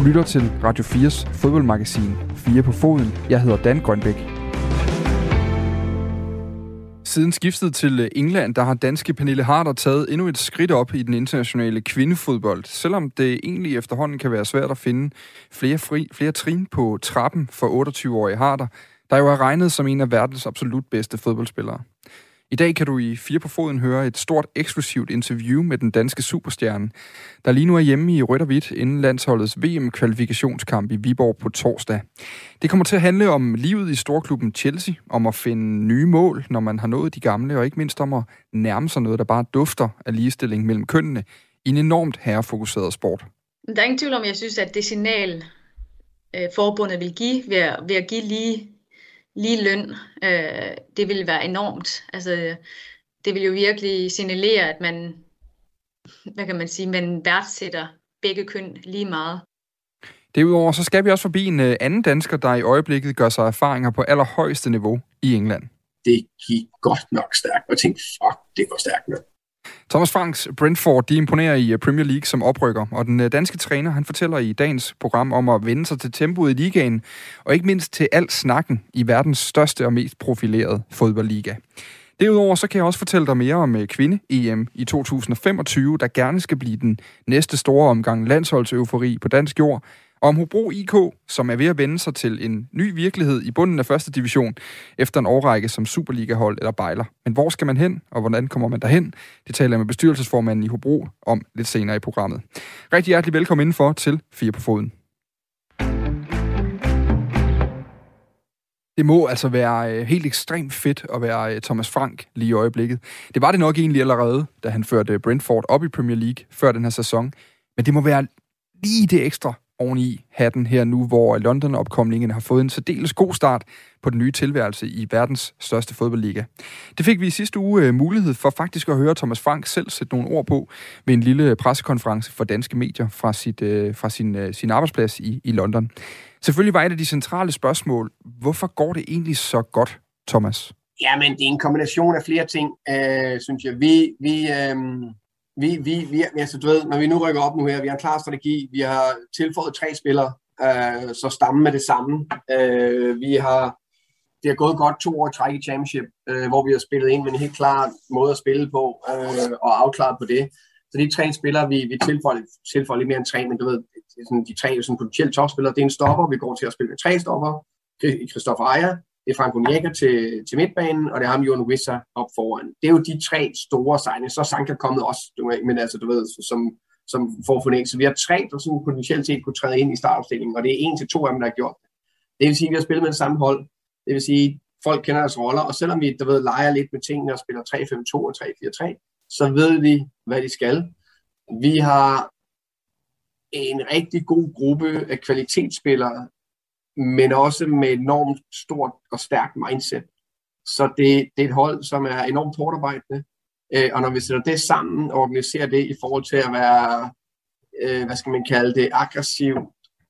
Du lytter til Radio 4's fodboldmagasin 4 på foden. Jeg hedder Dan Grønbæk. Siden skiftet til øh, England, der har danske Pernille Harder taget endnu et skridt op i den internationale kvindefodbold. Selvom det egentlig efterhånden kan være svært at finde flere, fri, flere trin på trappen for 28-årige Harder, der jo er regnet som en af verdens absolut bedste fodboldspillere. I dag kan du i Fire på Foden høre et stort eksklusivt interview med den danske superstjerne, der lige nu er hjemme i rødt og hvidt inden landsholdets VM-kvalifikationskamp i Viborg på torsdag. Det kommer til at handle om livet i storklubben Chelsea, om at finde nye mål, når man har nået de gamle, og ikke mindst om at nærme sig noget, der bare dufter af ligestilling mellem kønnene i en enormt herrefokuseret sport. Der er ingen tvivl om, jeg synes, at det signal, øh, forbundet vil give ved at, ved at give lige lige løn, øh, det vil være enormt. Altså, det vil jo virkelig signalere, at man, hvad kan man sige, man værdsætter begge køn lige meget. Derudover så skal vi også forbi en øh, anden dansker, der i øjeblikket gør sig erfaringer på allerhøjeste niveau i England. Det gik godt nok stærkt, og jeg tænkte, fuck, det går stærkt nok. Thomas Franks Brentford, de imponerer i uh, Premier League som oprykker, og den uh, danske træner, han fortæller i dagens program om at vende sig til tempoet i ligaen, og ikke mindst til al snakken i verdens største og mest profilerede fodboldliga. Derudover så kan jeg også fortælle dig mere om uh, kvinde-EM i 2025, der gerne skal blive den næste store omgang landsholdseufori på dansk jord, om Hobro IK, som er ved at vende sig til en ny virkelighed i bunden af første division, efter en årrække som Superliga-hold eller bejler. Men hvor skal man hen, og hvordan kommer man derhen? Det taler jeg med bestyrelsesformanden i Hobro om lidt senere i programmet. Rigtig hjertelig velkommen indenfor til Fire på Foden. Det må altså være øh, helt ekstremt fedt at være øh, Thomas Frank lige i øjeblikket. Det var det nok egentlig allerede, da han førte øh, Brentford op i Premier League før den her sæson. Men det må være lige det ekstra oveni hatten her nu, hvor London-opkomlingen har fået en særdeles god start på den nye tilværelse i verdens største fodboldliga. Det fik vi i sidste uge øh, mulighed for faktisk at høre Thomas Frank selv sætte nogle ord på ved en lille pressekonference for danske medier fra, sit, øh, fra sin, øh, sin arbejdsplads i, i London. Selvfølgelig var et af de centrale spørgsmål, hvorfor går det egentlig så godt, Thomas? Jamen, det er en kombination af flere ting, øh, synes jeg. Vi, vi, øh, vi, vi, vi, altså, du ved, når vi nu rykker op nu her, vi har en klar strategi, vi har tilføjet tre spillere, øh, så stamme med det samme. Øh, vi har, det har gået godt to år i træk i championship, øh, hvor vi har spillet ind med en helt klar måde at spille på, øh, og afklaret på det. Så de tre spillere, vi, vi tilføjer, tilføjer lidt mere end tre, men du ved, det er sådan, de tre er sådan potentielt topspillere. Det er en stopper, vi går til at spille med tre stopper. Christoffer Ejer, det er Franco Niega til, til midtbanen, og det er ham Jon Wissa op foran. Det er jo de tre store sejne. Så er Sanka kommet også, du ved, men altså, du ved, som, som får fornægt. Så vi har tre, der sådan potentielt set kunne træde ind i startopstillingen, og det er en til to af dem, der har gjort det. Det vil sige, at vi har spillet med det samme hold. Det vil sige, at folk kender deres roller, og selvom vi der ved, leger lidt med tingene og spiller 3-5-2 og 3-4-3, så ved vi, hvad de skal. Vi har en rigtig god gruppe af kvalitetsspillere, men også med enormt stort og stærkt mindset. Så det, det er et hold, som er enormt hårdt arbejdende, øh, og når vi sætter det sammen og organiserer det i forhold til at være, øh, hvad skal man kalde det, aggressiv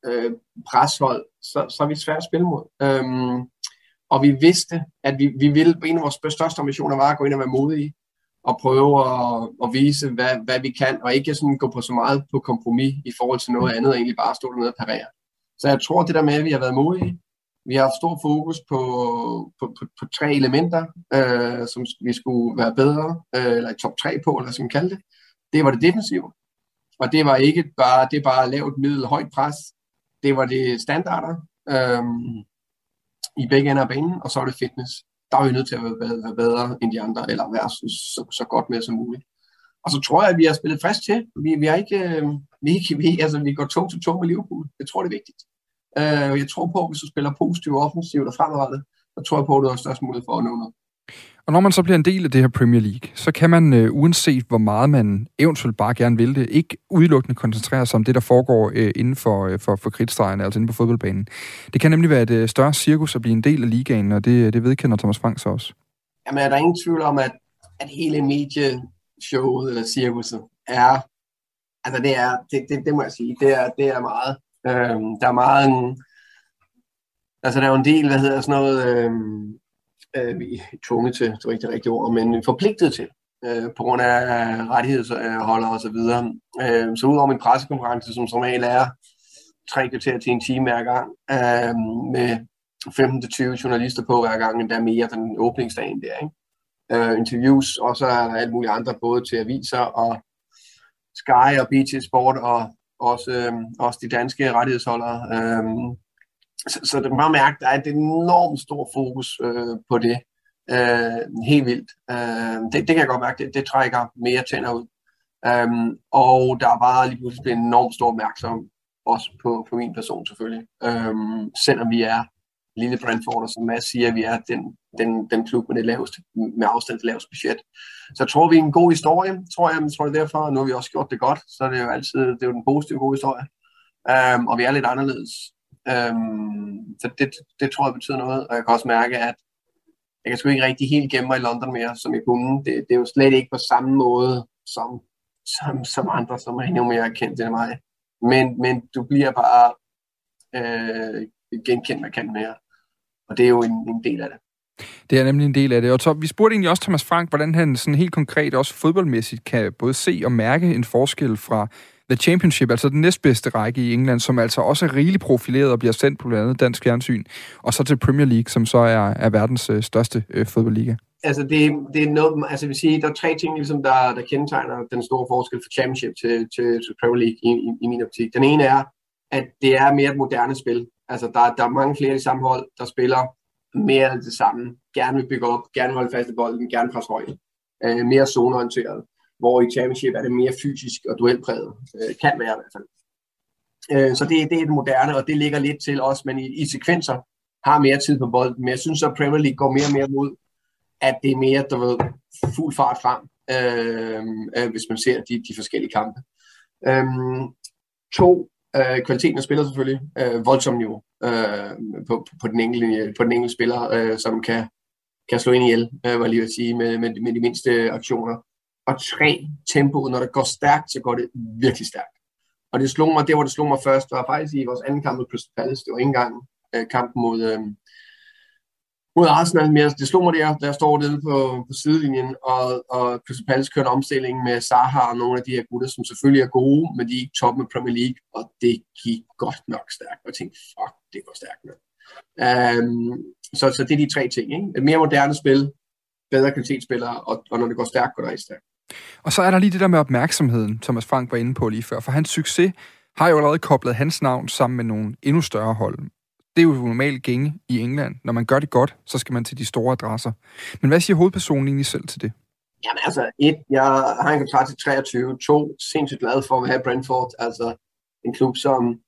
øh, preshold, så, så er vi svært at spille mod. Øhm, og vi vidste, at vi, vi ville, en af vores største ambitioner var at gå ind og være modige, og prøve at, at vise, hvad, hvad vi kan, og ikke sådan gå på så meget på kompromis i forhold til noget andet, og egentlig bare stå dernede og parere. Så jeg tror, det der med, at vi har været modige, vi har haft stor fokus på, på, på, på tre elementer, øh, som vi skulle være bedre, øh, eller i top 3 på, eller som man kalde det. Det var det defensive. Og det var ikke bare, det bare lavt, middel, højt pres. Det var det standarder øh, i begge ender af banen, og så var det fitness. Der var vi nødt til at være, være bedre end de andre, eller være så, så, så godt med som muligt. Og så tror jeg, at vi har spillet frisk til. Vi, vi, har ikke, øh, vi, vi, altså, vi går to til to med Liverpool. Jeg tror, det er vigtigt. Øh, jeg tror på, at hvis du spiller positivt offensivt og fremadrettet, så tror jeg på, at du har størst mulighed for at nå noget. Og når man så bliver en del af det her Premier League, så kan man, øh, uanset hvor meget man eventuelt bare gerne vil det, ikke udelukkende koncentrere sig om det, der foregår øh, inden for, øh, for, for kridtstregene, altså inden på fodboldbanen. Det kan nemlig være et øh, større cirkus at blive en del af ligaen, og det, det vedkender Thomas Frank så også. Jamen er der ingen tvivl om, at, at hele medieshowet eller cirkuset er, altså det er, det, det, det må jeg sige, det er, det er meget Øhm, der er meget en, altså der er jo en del, hvad hedder sådan noget, øhm, øh, vi er tvunget til, det er ikke det rigtige ord, men forpligtet til, øh, på grund af rettighedsholder og så videre. Øh, så udover min pressekonference, som som regel er tre kvarter til en time hver gang, øh, med 15-20 journalister på hver gang, endda mere den åbningsdagen der, ikke? Øh, interviews, og så er der alt muligt andre, både til aviser og Sky og BT Sport, og også, øh, også de danske rettighedsholdere. Øh, så, så det er bare mærke, at der er et enormt stor fokus øh, på det. Øh, helt vildt. Øh, det, det kan jeg godt mærke, det, det trækker mere tænder ud. Um, og der er bare lige pludselig blevet enormt stor opmærksom også på, på min person selvfølgelig. Um, selvom vi er lille Brentford, og som Mads siger, vi er den, den, den klub med det laveste, med afstand til laveste budget. Så tror, vi er en god historie, tror jeg, men tror jeg derfor, nu har vi også gjort det godt, så det er jo altid det er jo den positive gode historie. Um, og vi er lidt anderledes. Um, så det, det tror jeg betyder noget, og jeg kan også mærke, at jeg kan sgu ikke rigtig helt gemme mig i London mere, som jeg kunne. Det, det er jo slet ikke på samme måde, som som, som andre, som er endnu mere kendt end mig. Men, men du bliver bare øh, genkendt med mere. Og det er jo en, en del af det. Det er nemlig en del af det. Og så, vi spurgte egentlig også Thomas Frank, hvordan han sådan helt konkret også fodboldmæssigt kan både se og mærke en forskel fra The Championship, altså den næstbedste række i England, som altså også er rigeligt profileret og bliver sendt på blandt andet dansk fjernsyn, og så til Premier League, som så er, er verdens øh, største øh, fodboldliga altså det, det er noget, altså vil sige, der er tre ting, ligesom, der, der kendetegner den store forskel fra Championship til, til, til Premier League i, i, i min optik. Den ene er, at det er mere et moderne spil. Altså der, der er mange flere i samme hold, der spiller mere af det samme. Gerne vil bygge op, gerne vil holde fast i bolden, gerne presse højt. Øh, mere zoneorienteret. Hvor i Championship er det mere fysisk og duelpræget. Øh, kan være i hvert fald. Øh, så det, det er det moderne, og det ligger lidt til os, men i, i sekvenser har mere tid på bolden. Men jeg synes, at Premier League går mere og mere mod at det er mere, du ved, fuld fart frem, øh, øh, hvis man ser de, de forskellige kampe. Øh, to, øh, kvaliteten af spiller selvfølgelig, øh, voldsomt niveau øh, på, på, den enkelte, på den enkelte spiller, øh, som kan, kan slå ind ihjel, øh, var lige at sige, med, med, med de mindste aktioner. Og tre, tempoet, når det går stærkt, så går det virkelig stærkt. Og det slog mig, det hvor det slog mig først, var faktisk i vores anden kamp mod Crystal Palace. Det var ikke engang øh, kampen mod, øh, mod Arsenal men Det slog mig der, da jeg står nede på, på sidelinjen, og, og Crystal Palace kørte omstilling med Zaha og nogle af de her gutter, som selvfølgelig er gode, men de er ikke top med Premier League, og det gik godt nok stærkt. Og jeg tænkte, fuck, det går stærkt nok. Um, så, så det er de tre ting. Ikke? Et mere moderne spil, bedre kvalitetsspillere, og, og når det går stærkt, går det rigtig stærkt. Og så er der lige det der med opmærksomheden, Thomas Frank var inde på lige før, for hans succes har jo allerede koblet hans navn sammen med nogle endnu større hold det er jo normalt gænge i England. Når man gør det godt, så skal man til de store adresser. Men hvad siger hovedpersonen egentlig selv til det? Jamen altså, et, jeg har en kontrakt til 23. To, sindssygt glad for at have Brentford. Altså en klub, som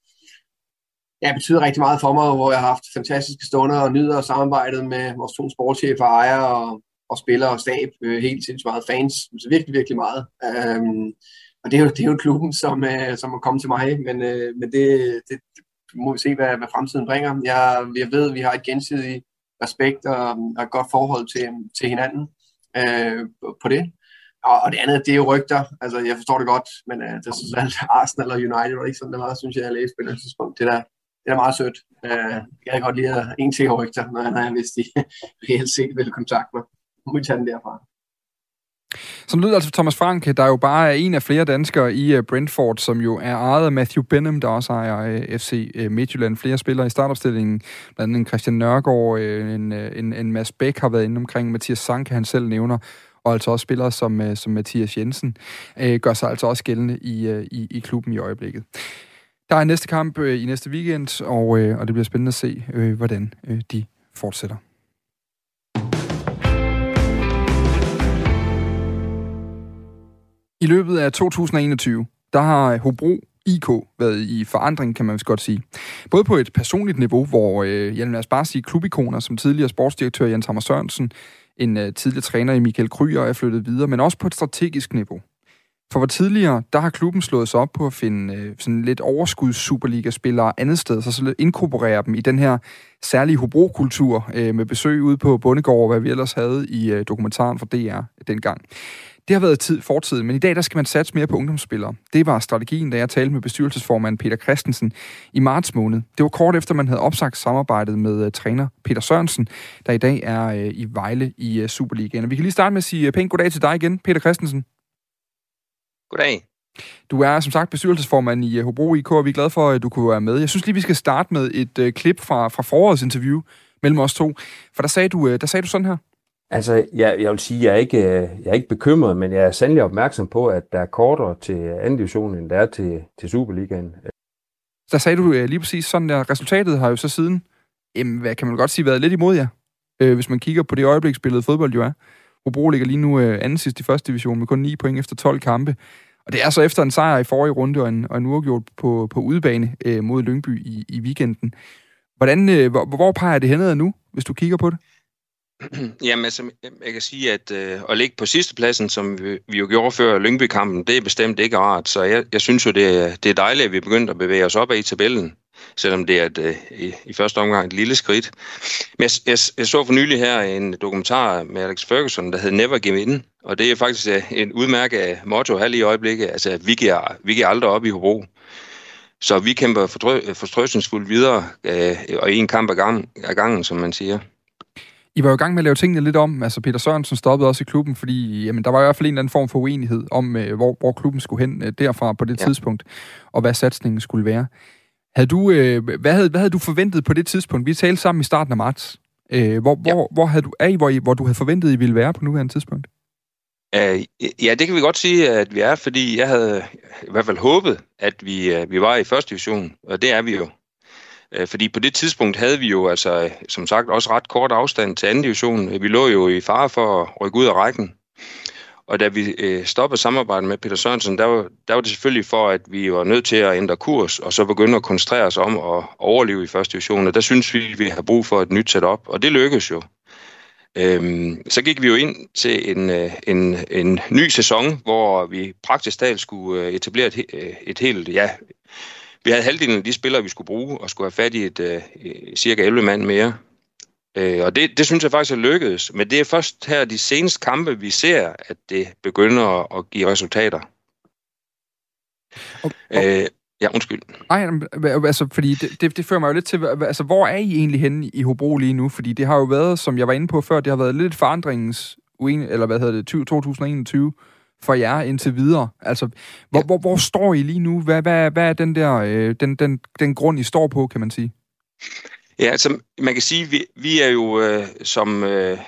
ja, betyder rigtig meget for mig, hvor jeg har haft fantastiske stunder og nyder samarbejdet med vores to sportschefer, ejere og, og spillere og stab. Øh, helt sindssygt meget fans. Så virkelig, virkelig meget. Øhm, og det er jo, det er jo klubben, som, øh, som er kommet til mig, men, øh, men det, det, må vi se, hvad, hvad fremtiden bringer. Jeg, jeg ved, at vi har et gensidigt respekt og, og et godt forhold til, til hinanden øh, på det. Og, og det andet, det er jo rygter. Altså, jeg forstår det godt, men øh, det er sådan, at Arsenal og United var ikke sådan, det var, synes jeg, jeg læste på et tidspunkt. Det der, det er meget sødt. Øh, jeg kan godt lide en til rygter, når, når jeg vidste, de reelt set ville kontakte mig. Må vi tage den derfra. Som lyder altså Thomas Frank, der jo bare en af flere danskere i øh, Brentford, som jo er ejet af Matthew Benham, der også ejer øh, FC øh, Midtjylland. Flere spillere i startopstillingen, blandt andet Christian Nørgaard, en, en, en Mads Bæk har været inde omkring, Mathias Sanke, han selv nævner, og altså også spillere som, som Mathias Jensen, gør sig altså også gældende i, i, i klubben i øjeblikket. Der er næste kamp i næste weekend, og, og det bliver spændende at se, hvordan de fortsætter. I løbet af 2021, der har Hobro IK været i forandring, kan man godt sige. Både på et personligt niveau, hvor, øh, lad os bare sige, klubikoner som tidligere sportsdirektør Jens Hammer Sørensen, en øh, tidligere træner i Michael Kryer er flyttet videre, men også på et strategisk niveau. For hvor tidligere, der har klubben slået sig op på at finde øh, sådan lidt overskuds Superliga-spillere andet sted, så så inkorporere dem i den her særlige Hobro-kultur øh, med besøg ude på Bundegård, hvad vi ellers havde i øh, dokumentaren fra DR dengang. Det har været tid fortid, men i dag der skal man satse mere på ungdomsspillere. Det var strategien, da jeg talte med bestyrelsesformand Peter Christensen i marts måned. Det var kort efter, man havde opsagt samarbejdet med uh, træner Peter Sørensen, der i dag er uh, i Vejle i uh, Superligaen. Og vi kan lige starte med at sige uh, pænt goddag til dig igen, Peter Christensen. Goddag. Du er som sagt bestyrelsesformand i Hobro IK, og vi er glade for, at du kunne være med. Jeg synes lige, vi skal starte med et uh, klip fra, fra forårets interview mellem os to. For der sagde du, uh, der sagde du sådan her. Altså, jeg, jeg vil sige, jeg er, ikke, øh, jeg er ikke bekymret, men jeg er sandelig opmærksom på, at der er kortere til anden division, end der er til, til Superligaen. Der sagde du øh, lige præcis sådan der. Resultatet har jo så siden, jamen, hvad kan man godt sige, været lidt imod jer, øh, hvis man kigger på det øjebliksbillede fodbold jo er. Hobro ligger lige nu uh, anden sidst i første division med kun 9 point efter 12 kampe. Og det er så efter en sejr i forrige runde og en, og en uafgjort på, på udebane øh, mod Lyngby i, i weekenden. Hvordan, øh, hvor, hvor peger det henad nu, hvis du kigger på det? Jamen, altså, jeg kan sige, at øh, at ligge på sidstepladsen, som vi, vi jo gjorde før Lyngby-kampen, det er bestemt ikke rart. Så jeg, jeg synes jo, det er, det er dejligt, at vi er begyndt at bevæge os opad i tabellen selvom det er et, øh, i, i første omgang et lille skridt. Men jeg, jeg, jeg så for nylig her en dokumentar med Alex Ferguson, der hed Never Give In, og det er faktisk øh, en udmærket øh, motto her lige i øjeblikket. Altså, vi giver, vi giver aldrig op i Hobro. Så vi kæmper fortrøstningsfuldt videre, øh, og en kamp ad, gang, ad gangen, som man siger. I var jo i gang med at lave tingene lidt om. Altså Peter Sørensen stoppede også i klubben, fordi jamen, der var i hvert fald en eller anden form for uenighed om, øh, hvor, hvor klubben skulle hen øh, derfra på det ja. tidspunkt, og hvad satsningen skulle være. Havde du, øh, hvad, havde, hvad havde du forventet på det tidspunkt? Vi talte sammen i starten af marts. Øh, hvor, ja. hvor, hvor havde du, er I, hvor, I, hvor du havde forventet, I ville være på nuværende tidspunkt? Uh, ja, det kan vi godt sige, at vi er, fordi jeg havde i hvert fald håbet, at vi, uh, vi var i første division, og det er vi jo. Øh, fordi på det tidspunkt havde vi jo altså, som sagt, også ret kort afstand til anden division. Vi lå jo i fare for at rykke ud af rækken. Og da vi øh, stoppede samarbejdet med Peter Sørensen, der var, der var det selvfølgelig for, at vi var nødt til at ændre kurs, og så begynde at koncentrere os om at overleve i første division. Og der synes vi, at vi har brug for et nyt setup, og det lykkedes jo. Øhm, så gik vi jo ind til en, øh, en, en ny sæson, hvor vi praktisk talt skulle øh, etablere et, et helt, ja, vi havde halvdelen af de spillere, vi skulle bruge, og skulle have fat i et uh, cirka 11 mand mere. Øh, og det, det synes jeg faktisk er lykkedes. Men det er først her de seneste kampe, vi ser, at det begynder at, at give resultater. Og, og, øh, ja, undskyld. Nej, altså, fordi det, det, det fører mig jo lidt til, altså, hvor er I egentlig henne i Hobro lige nu? Fordi det har jo været, som jeg var inde på før, det har været lidt forandringens, eller hvad hedder det, 2021 for jer indtil videre. Altså, hvor, ja. hvor, hvor står I lige nu? Hvad, hvad, hvad er den der, øh, den, den, den grund, I står på, kan man sige? Ja, altså man kan sige, vi, vi er jo øh, som, øh,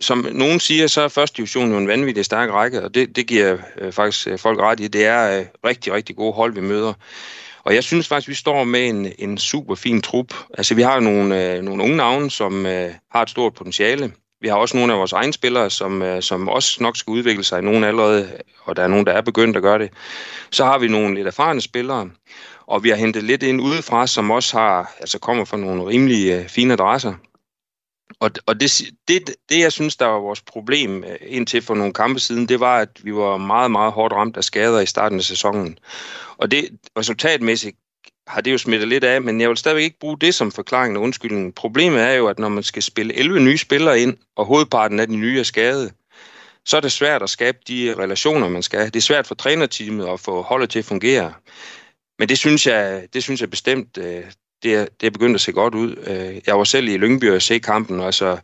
som nogen siger, så er første division jo en vanvittig stærk række, og det, det giver øh, faktisk øh, folk ret i. Det er øh, rigtig, rigtig gode hold, vi møder. Og jeg synes faktisk, vi står med en, en super fin trup. Altså vi har nogle, øh, nogle unge navne, som øh, har et stort potentiale. Vi har også nogle af vores egne spillere, som, øh, som også nok skal udvikle sig. Nogen allerede, og der er nogen, der er begyndt at gøre det. Så har vi nogle lidt erfarne spillere. Og vi har hentet lidt ind udefra, som også har, altså kommer fra nogle rimelige øh, fine adresser. Og, og det, det, det, jeg synes, der var vores problem øh, indtil for nogle kampe siden, det var, at vi var meget, meget hårdt ramt af skader i starten af sæsonen. Og det resultatmæssigt har det jo smittet lidt af, men jeg vil stadigvæk ikke bruge det som forklaring og undskyldning. Problemet er jo, at når man skal spille 11 nye spillere ind, og hovedparten af de nye er skadet, så er det svært at skabe de relationer, man skal. Det er svært for trænerteamet at få holdet til at fungere. Men det synes jeg, det synes jeg bestemt, øh, det er, det er begyndt at se godt ud. Øh, jeg var selv i Lyngby og se kampen, og altså,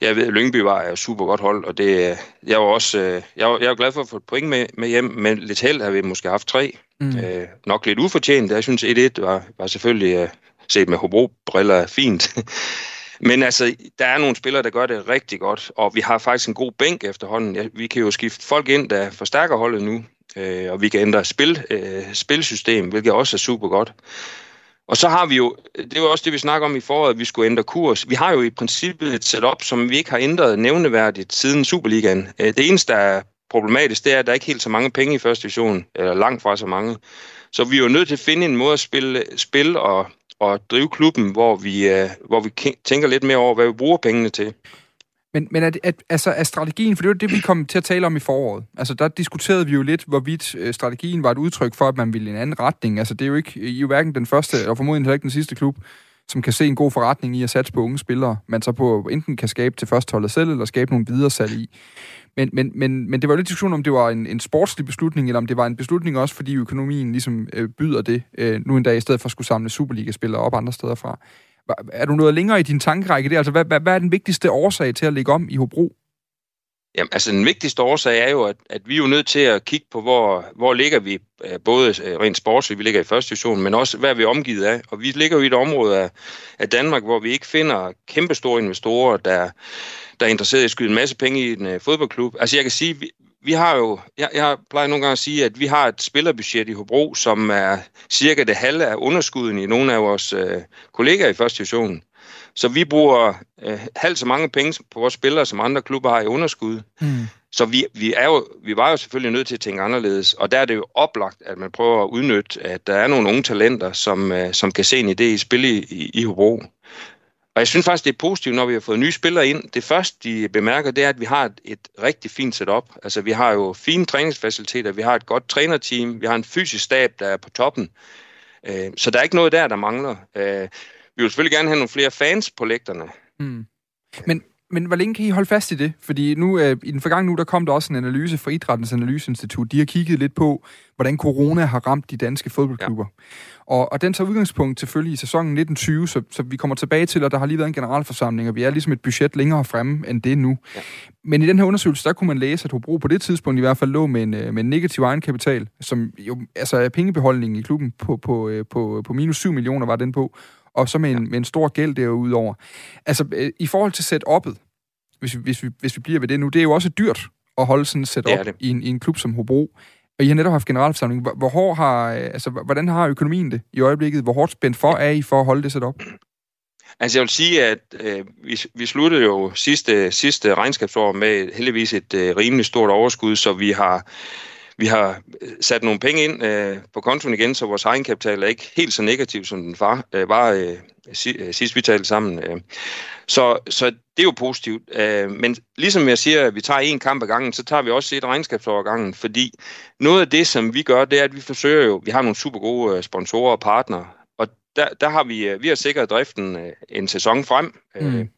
jeg ved, at Lyngby var et super godt hold, og det, jeg var også, øh, jeg var, jeg var glad for at få et point med, med hjem, men lidt held har vi måske haft tre. Mm. Øh, nok lidt ufortjent. Jeg synes, 1-1 var, var selvfølgelig set med Hobro-briller fint. Men altså, der er nogle spillere, der gør det rigtig godt, og vi har faktisk en god bænk efterhånden. Vi kan jo skifte folk ind, der forstærker holdet nu øh, og vi kan ændre spil, øh, spilsystem, hvilket også er super godt. Og så har vi jo, det var også det, vi snakker om i foråret, at vi skulle ændre kurs. Vi har jo i princippet et setup, som vi ikke har ændret nævneværdigt siden Superligaen. Øh, det eneste, der er problematisk, det er, at der ikke er helt så mange penge i første division, eller langt fra så mange. Så vi er jo nødt til at finde en måde at spille, spille og, og drive klubben, hvor vi, øh, hvor vi tænker lidt mere over, hvad vi bruger pengene til. Men, men er, det, at, altså, er strategien, for det var det, vi kom til at tale om i foråret. Altså, der diskuterede vi jo lidt, hvorvidt øh, strategien var et udtryk for, at man ville i en anden retning. Altså, det er jo ikke, I er jo hverken den første, og formodentlig ikke den sidste klub, som kan se en god forretning i at satse på unge spillere, man så på enten kan skabe til førsteholdet selv, eller skabe nogle videre salg i. Men, men, men, men det var jo lidt diskussion om, det var en, en sportslig beslutning, eller om det var en beslutning også, fordi økonomien ligesom øh, byder det, øh, nu en dag, i stedet for at skulle samle Superliga-spillere op andre steder fra. Er du noget længere i din tankerække der? Altså, hvad, hvad, hvad er den vigtigste årsag til at lægge om i Hobro? Jamen, altså den vigtigste årsag er jo, at, at vi er jo nødt til at kigge på, hvor, hvor ligger vi, øh, både øh, rent sportsligt, vi ligger i første division, men også hvad vi er omgivet af. Og vi ligger jo i et område af, af Danmark, hvor vi ikke finder kæmpestore investorer, der, der er interesseret i at skyde en masse penge i en uh, fodboldklub. Altså jeg kan sige, vi, har jo, jeg, jeg plejer nogle gange at sige, at vi har et spillerbudget i Hobro, som er cirka det halve af underskuden i nogle af vores uh, kollegaer i første division. Så vi bruger øh, halvt så mange penge på vores spillere, som andre klubber har i underskud. Mm. Så vi, vi, er jo, vi var jo selvfølgelig nødt til at tænke anderledes, og der er det jo oplagt, at man prøver at udnytte, at der er nogle unge talenter, som, øh, som kan se en idé i spil i, i, i Hobro. Og jeg synes faktisk, det er positivt, når vi har fået nye spillere ind. Det første, de bemærker, det er, at vi har et, et rigtig fint setup. Altså, vi har jo fine træningsfaciliteter, vi har et godt trænerteam, vi har en fysisk stab, der er på toppen. Øh, så der er ikke noget der, der mangler. Øh, vi vil selvfølgelig gerne have nogle flere fans på lægterne. Mm. Men, men hvor længe kan I holde fast i det? Fordi nu, øh, i den forgangne uge, der kom der også en analyse fra Idrættens Analyseinstitut. De har kigget lidt på, hvordan corona har ramt de danske fodboldklubber. Ja. Og, og den tager udgangspunkt selvfølgelig i sæsonen 1920, så, så vi kommer tilbage til, at der har lige været en generalforsamling, og vi er ligesom et budget længere fremme end det nu. Ja. Men i den her undersøgelse, der kunne man læse, at Hobro på det tidspunkt i hvert fald lå med en, øh, med en negativ egenkapital, som jo altså er pengebeholdningen i klubben på, på, øh, på, på minus 7 millioner var den på, og så med en, ja. med en stor gæld derudover. Altså, øh, i forhold til setup'et, hvis vi, hvis, vi, hvis vi bliver ved det nu, det er jo også dyrt at holde sådan et setup i en, i en klub som Hobro. Og I har netop haft generalforsamling. Hvor, hvor hård har, øh, altså, hvordan har økonomien det i øjeblikket? Hvor hårdt spændt for er I for at holde det setup? Altså jeg vil sige, at øh, vi, vi sluttede jo sidste, sidste regnskabsår med heldigvis et øh, rimelig stort overskud, så vi har vi har øh, sat nogle penge ind øh, på kontoen igen, så vores egenkapital er ikke helt så negativ, som den var, øh, var øh, sidst vi talte sammen. Øh. Så, så det er jo positivt. Øh, men ligesom jeg siger, at vi tager en kamp ad gangen, så tager vi også et regnskabsår ad gangen, fordi noget af det, som vi gør, det er, at vi forsøger jo, vi har nogle super gode øh, sponsorer og partnere, og der, der har vi, vi har sikret driften en sæson frem. Mm.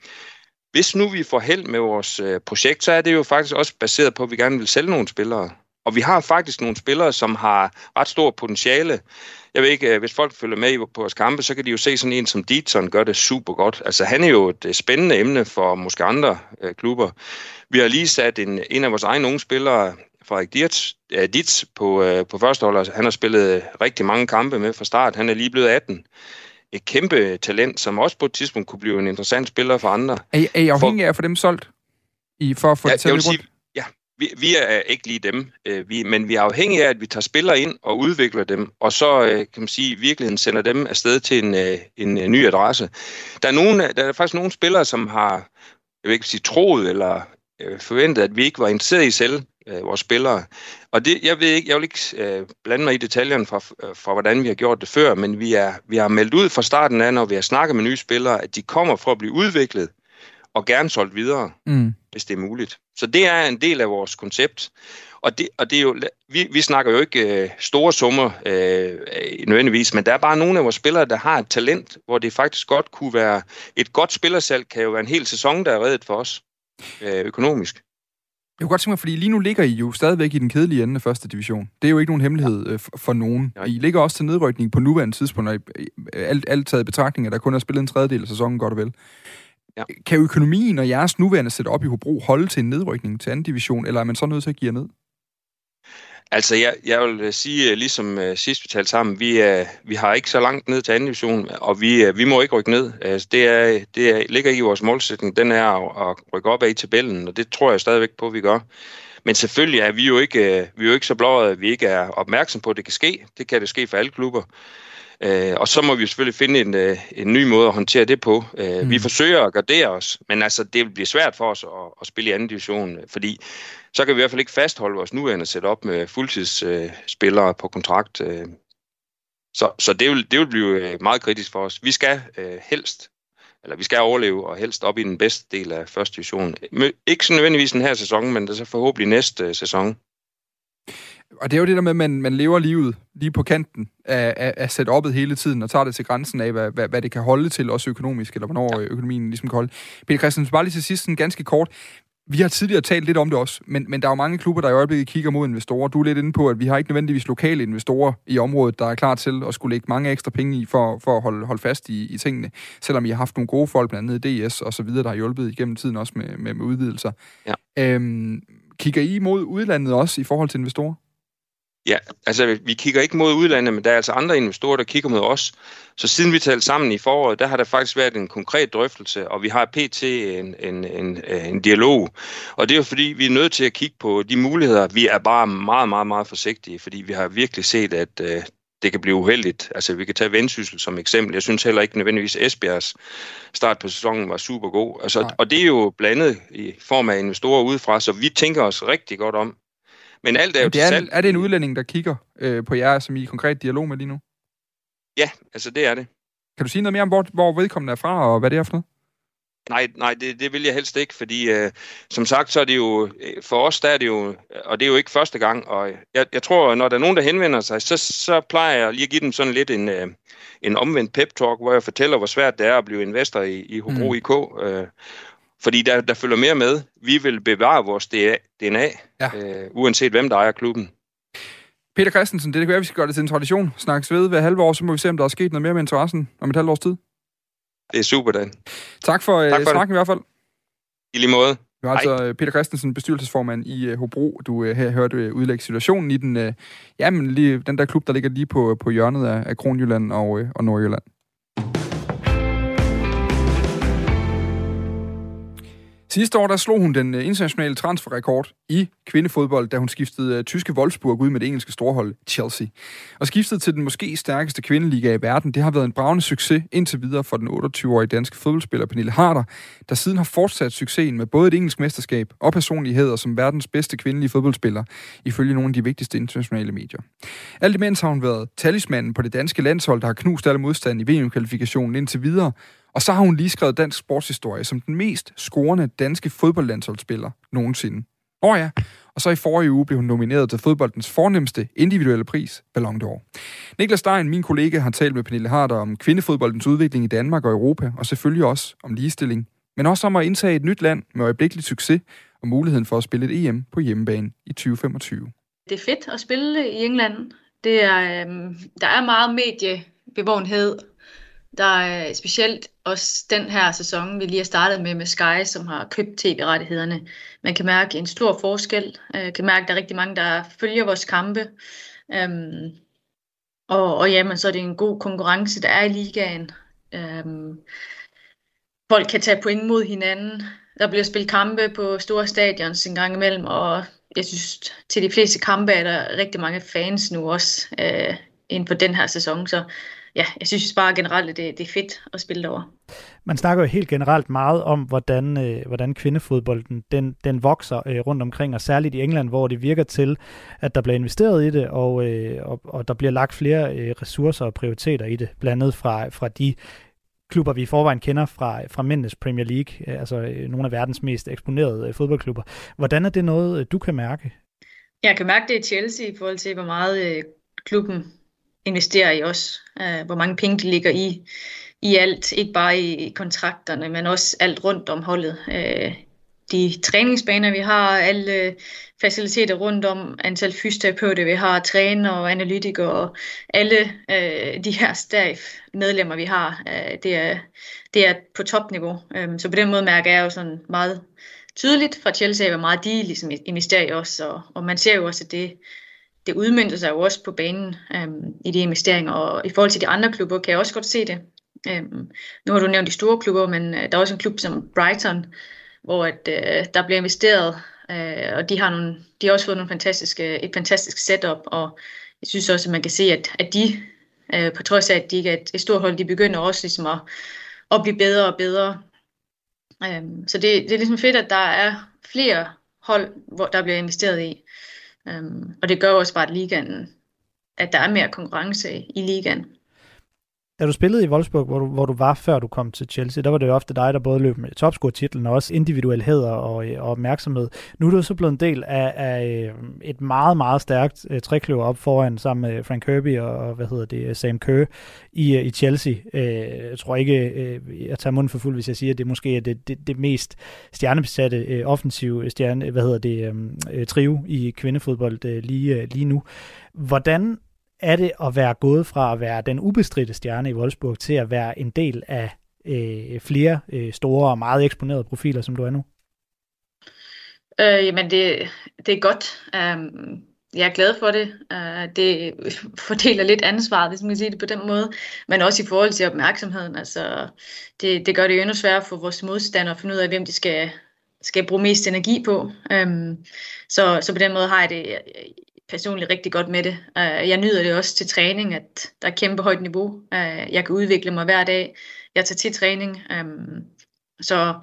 Hvis nu vi får held med vores projekt, så er det jo faktisk også baseret på, at vi gerne vil sælge nogle spillere. Og vi har faktisk nogle spillere, som har ret stor potentiale. Jeg ved ikke, øh, hvis folk følger med på vores kampe, så kan de jo se sådan en som Dietzson gør det super godt. Altså han er jo et øh, spændende emne for måske andre øh, klubber. Vi har lige sat en, en af vores egne unge spillere, Frederik Dietz, øh, Dietz på, øh, på første hold. Altså, han har spillet rigtig mange kampe med fra start. Han er lige blevet 18 et kæmpe talent, som også på et tidspunkt kunne blive en interessant spiller for andre. Er, er I afhængig af at få dem solgt? I, for at få ja, det til vil sige, vi, vi er ikke lige dem, øh, vi, men vi er afhængige af, at vi tager spillere ind og udvikler dem, og så øh, kan man sige, i virkeligheden sender dem afsted til en, øh, en, øh, ny adresse. Der er, nogen, der er faktisk nogle spillere, som har, jeg vil ikke sige troet eller øh, forventet, at vi ikke var interesseret i selv øh, vores spillere. Og det, jeg ved ikke, jeg vil ikke øh, blande mig i detaljerne fra, øh, fra, hvordan vi har gjort det før, men vi, er, vi har meldt ud fra starten af, når vi har snakket med nye spillere, at de kommer for at blive udviklet og gerne solgt videre, mm. hvis det er muligt. Så det er en del af vores koncept. Og det, og det er jo, vi, vi snakker jo ikke øh, store summer øh, nødvendigvis, men der er bare nogle af vores spillere, der har et talent, hvor det faktisk godt kunne være, et godt spillersalg kan jo være en hel sæson, der er reddet for os øh, økonomisk. Jeg kunne godt tænke mig, fordi lige nu ligger I jo stadigvæk i den kedelige ende af første division. Det er jo ikke nogen hemmelighed. Øh, for, nogen. I ligger også til nedrykning på nuværende tidspunkt, og alt, alt taget i betragtning, at der kun er spillet en tredjedel af sæsonen, godt og vel. Ja. Kan økonomien og jeres nuværende sæt op i Hobro holde til en nedrykning til anden division, eller er man så nødt til at give ned? Altså, jeg, jeg vil øh, sige, øh, ligesom uh, sidst vi talte sammen, vi, uh, vi har ikke så langt ned til anden division, og vi, uh, vi må ikke rykke ned. Altså, det, er, det er, ligger i vores målsætning, den er at, at rykke op af i tabellen, og det tror jeg stadigvæk på, at vi gør. Men selvfølgelig er vi jo ikke, uh, vi er jo ikke så blå, at vi ikke er opmærksom på, at det kan ske. Det kan det ske for alle klubber. Øh, og så må vi selvfølgelig finde en, øh, en ny måde at håndtere det på. Øh, mm. Vi forsøger at gardere os, men altså, det vil blive svært for os at, at spille i anden division, fordi så kan vi i hvert fald ikke fastholde vores nuværende setup med fuldtidsspillere øh, på kontrakt. Øh. Så, så det, vil, det vil blive øh, meget kritisk for os. Vi skal øh, helst eller vi skal overleve og helst op i den bedste del af første division. Ikke så nødvendigvis den her sæson, men det er så forhåbentlig næste sæson og det er jo det der med, at man, man lever livet lige på kanten af, af, af setup'et hele tiden, og tager det til grænsen af, hvad, hvad, hvad det kan holde til, også økonomisk, eller hvornår ja. økonomien ligesom kan holde. Peter Christensen, bare lige til sidst, sådan ganske kort. vi har tidligere talt lidt om det også, men, men der er jo mange klubber, der i øjeblikket kigger mod investorer. Du er lidt inde på, at vi har ikke nødvendigvis lokale investorer i området, der er klar til at skulle lægge mange ekstra penge i for, for at holde, holde fast i, i tingene. Selvom I har haft nogle gode folk, blandt andet DS og så videre, der har hjulpet igennem tiden også med, med, med udvidelser. Ja. Øhm, kigger I mod udlandet også i forhold til investorer? Ja, altså vi kigger ikke mod udlandet, men der er altså andre investorer, der kigger mod os. Så siden vi talte sammen i foråret, der har der faktisk været en konkret drøftelse, og vi har pt. en, en, en, en dialog. Og det er jo fordi, vi er nødt til at kigge på de muligheder. Vi er bare meget, meget, meget forsigtige, fordi vi har virkelig set, at øh, det kan blive uheldigt. Altså, vi kan tage Vendsyssel som eksempel. Jeg synes heller ikke nødvendigvis, Esbjergs start på sæsonen var super god. Altså, og det er jo blandet i form af investorer udefra, så vi tænker os rigtig godt om. Men alt er jo det er, salg. Er det en udlænding, der kigger øh, på jer, som I er i konkret dialog med lige nu? Ja, altså det er det. Kan du sige noget mere om, hvor, hvor vedkommende er fra, og hvad det er for noget? Nej, nej det, det vil jeg helst ikke, fordi øh, som sagt, så er det jo, øh, for os der er det jo, og det er jo ikke første gang, og jeg, jeg tror, når der er nogen, der henvender sig, så, så plejer jeg lige at give dem sådan lidt en, øh, en omvendt pep-talk, hvor jeg fortæller, hvor svært det er at blive investor i, i Hobro mm. IK, øh, fordi der, der følger mere med. Vi vil bevare vores DNA, ja. øh, uanset hvem der ejer klubben. Peter Christensen, det kan være, at vi skal gøre det til en tradition. Snakkes ved hver halve år, så må vi se, om der er sket noget mere med interessen om et halvt års tid. Det er super, Dan. Tak for, tak for uh, snakken det. i hvert fald. I lige måde. Det var altså Hej. Peter Christensen, bestyrelsesformand i uh, Hobro. Du her hørte udlægge situationen i den, jamen, lige, den der klub, der ligger lige på, på hjørnet af, af Kronjylland og, og Nordjylland. Sidste år der slog hun den øh, internationale transferrekord i kvindefodbold, da hun skiftede øh, tyske Wolfsburg ud med det engelske storhold Chelsea. Og skiftet til den måske stærkeste kvindeliga i verden, det har været en bravende succes indtil videre for den 28-årige danske fodboldspiller Pernille Harder, der siden har fortsat succesen med både et engelsk mesterskab og personligheder som verdens bedste kvindelige fodboldspiller, ifølge nogle af de vigtigste internationale medier. Alt imens har hun været talismanden på det danske landshold, der har knust alle modstand i VM-kvalifikationen indtil videre, og så har hun lige skrevet dansk sportshistorie som den mest scorende danske fodboldlandsholdsspiller nogensinde. Og ja, og så i forrige uge blev hun nomineret til fodboldens fornemmeste individuelle pris, Ballon d'Or. Niklas Stein, min kollega, har talt med Pernille Harder om kvindefodboldens udvikling i Danmark og Europa, og selvfølgelig også om ligestilling, men også om at indtage et nyt land med øjeblikkelig succes og muligheden for at spille et EM på hjemmebane i 2025. Det er fedt at spille i England. Det er, øhm, der er meget mediebevågenhed der er specielt også den her sæson, vi lige har startet med med Sky, som har købt tv-rettighederne. Man kan mærke en stor forskel. Man kan mærke, at der er rigtig mange, der følger vores kampe. Øhm, og, og jamen, så er det en god konkurrence, der er i ligaen. Øhm, folk kan tage point mod hinanden. Der bliver spillet kampe på store stadions en gang imellem, og jeg synes, til de fleste kampe er der rigtig mange fans nu også øh, inden for den her sæson. Så ja, jeg synes bare generelt, at det, det er fedt at spille derovre. Man snakker jo helt generelt meget om, hvordan, øh, hvordan kvindefodbolden den, den vokser øh, rundt omkring, og særligt i England, hvor det virker til, at der bliver investeret i det, og, øh, og, og der bliver lagt flere øh, ressourcer og prioriteter i det, blandt andet fra, fra de klubber, vi i forvejen kender fra, fra mændenes Premier League, øh, altså øh, nogle af verdens mest eksponerede øh, fodboldklubber. Hvordan er det noget, du kan mærke? Jeg kan mærke det i Chelsea i forhold til, hvor meget klubben investerer i os. Uh, hvor mange penge de ligger i, i alt, ikke bare i kontrakterne, men også alt rundt om holdet. Uh, de træningsbaner, vi har, alle faciliteter rundt om, antal fysioterapeuter, vi har, træner og analytikere, og alle uh, de her staff medlemmer, vi har, det, er, det er på topniveau. Øhm, så på den måde mærker jeg jo sådan meget tydeligt fra Chelsea, hvor meget de ligesom investerer i os, og, og man ser jo også, at det det udmyndte sig jo også på banen øhm, i de investeringer, og i forhold til de andre klubber kan jeg også godt se det. Øhm, nu har du nævnt de store klubber, men øh, der er også en klub som Brighton, hvor at, øh, der bliver investeret, øh, og de har, nogle, de har også fået nogle fantastiske, et fantastisk setup, og jeg synes også, at man kan se, at, at de, øh, på trods af, at de ikke er et, et stort hold, de begynder også ligesom at, at blive bedre og bedre. Øhm, så det, det er ligesom fedt, at der er flere hold, hvor der bliver investeret i. Øhm, og det gør også bare, at ligaen, at der er mere konkurrence i ligaen da du spillede i Wolfsburg, hvor du, hvor du var før du kom til Chelsea, der var det jo ofte dig, der både løb med topscore-titlen og også individuel hæder og, øh, og opmærksomhed. Nu er du så blevet en del af, af øh, et meget, meget stærkt uh, trækløver op foran sammen med Frank Kirby og, hvad hedder det, Sam Kerr i, uh, i Chelsea. Uh, jeg tror ikke, uh, jeg tager munden for fuld, hvis jeg siger, at det måske er det, det, det mest stjernebesatte uh, offensive stjerne, hvad hedder det, um, trio i kvindefodbold uh, lige, uh, lige nu. Hvordan er det at være gået fra at være den ubestridte stjerne i Wolfsburg til at være en del af øh, flere øh, store og meget eksponerede profiler, som du er nu? Øh, jamen, det, det er godt. Um, jeg er glad for det. Uh, det fordeler lidt ansvaret, hvis man kan sige det på den måde, men også i forhold til opmærksomheden. Altså, det, det gør det jo endnu sværere for vores modstandere at finde ud af, hvem de skal, skal bruge mest energi på. Øhm, så, så på den måde har jeg det personligt rigtig godt med det. Øh, jeg nyder det også til træning, at der er kæmpe højt niveau. Øh, jeg kan udvikle mig hver dag. Jeg tager til træning. Øhm, så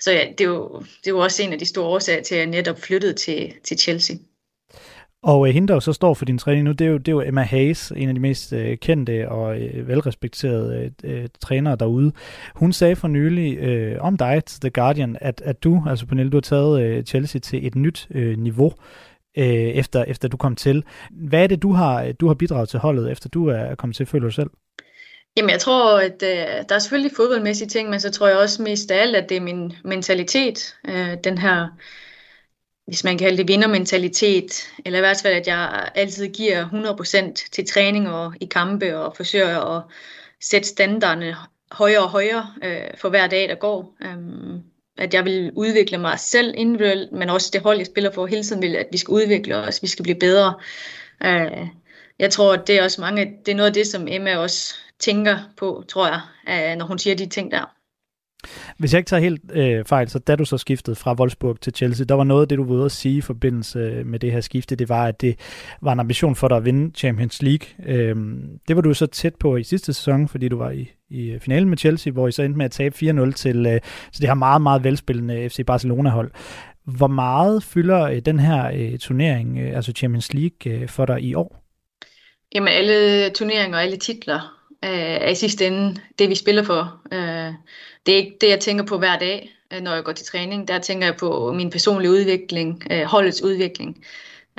så ja, det, er jo, det er jo også en af de store årsager til, at jeg netop flyttede til, til Chelsea. Og uh, hende, der så står for din træning nu, det er jo, det er jo Emma Hayes, en af de mest øh, kendte og øh, velrespekterede øh, trænere derude. Hun sagde for nylig øh, om dig til The Guardian, at, at du, altså Pernille, du har taget øh, Chelsea til et nyt øh, niveau øh, efter, efter du kom til. Hvad er det, du har, du har bidraget til holdet, efter du er kommet til, føler du selv? Jamen, jeg tror, at øh, der er selvfølgelig fodboldmæssige ting, men så tror jeg også mest af alt, at det er min mentalitet. Øh, den her, hvis man kan kalde det vindermentalitet, eller i hvert fald, at jeg altid giver 100% til træning og i kampe, og forsøger at sætte standarderne højere og højere øh, for hver dag, der går. Øh, at jeg vil udvikle mig selv individuelt, men også det hold, jeg spiller for hele tiden, vil, at vi skal udvikle os, vi skal blive bedre. Øh, jeg tror, at det er også mange, det er noget af det, som Emma også tænker på, tror jeg, øh, når hun siger de ting der. Hvis jeg ikke tager helt øh, fejl, så da du så skiftede fra Wolfsburg til Chelsea, der var noget af det, du var ude at sige i forbindelse øh, med det her skifte, det var, at det var en ambition for dig at vinde Champions League. Øh, det var du så tæt på i sidste sæson, fordi du var i, i øh, finalen med Chelsea, hvor I så endte med at tabe 4-0 til, øh, til det her meget, meget velspillende FC Barcelona-hold. Hvor meget fylder øh, den her øh, turnering, øh, altså Champions League, øh, for dig i år? Jamen alle turneringer og alle titler øh, er i sidste ende det, vi spiller for. Øh, det er ikke det, jeg tænker på hver dag, øh, når jeg går til træning. Der tænker jeg på min personlige udvikling, øh, holdets udvikling.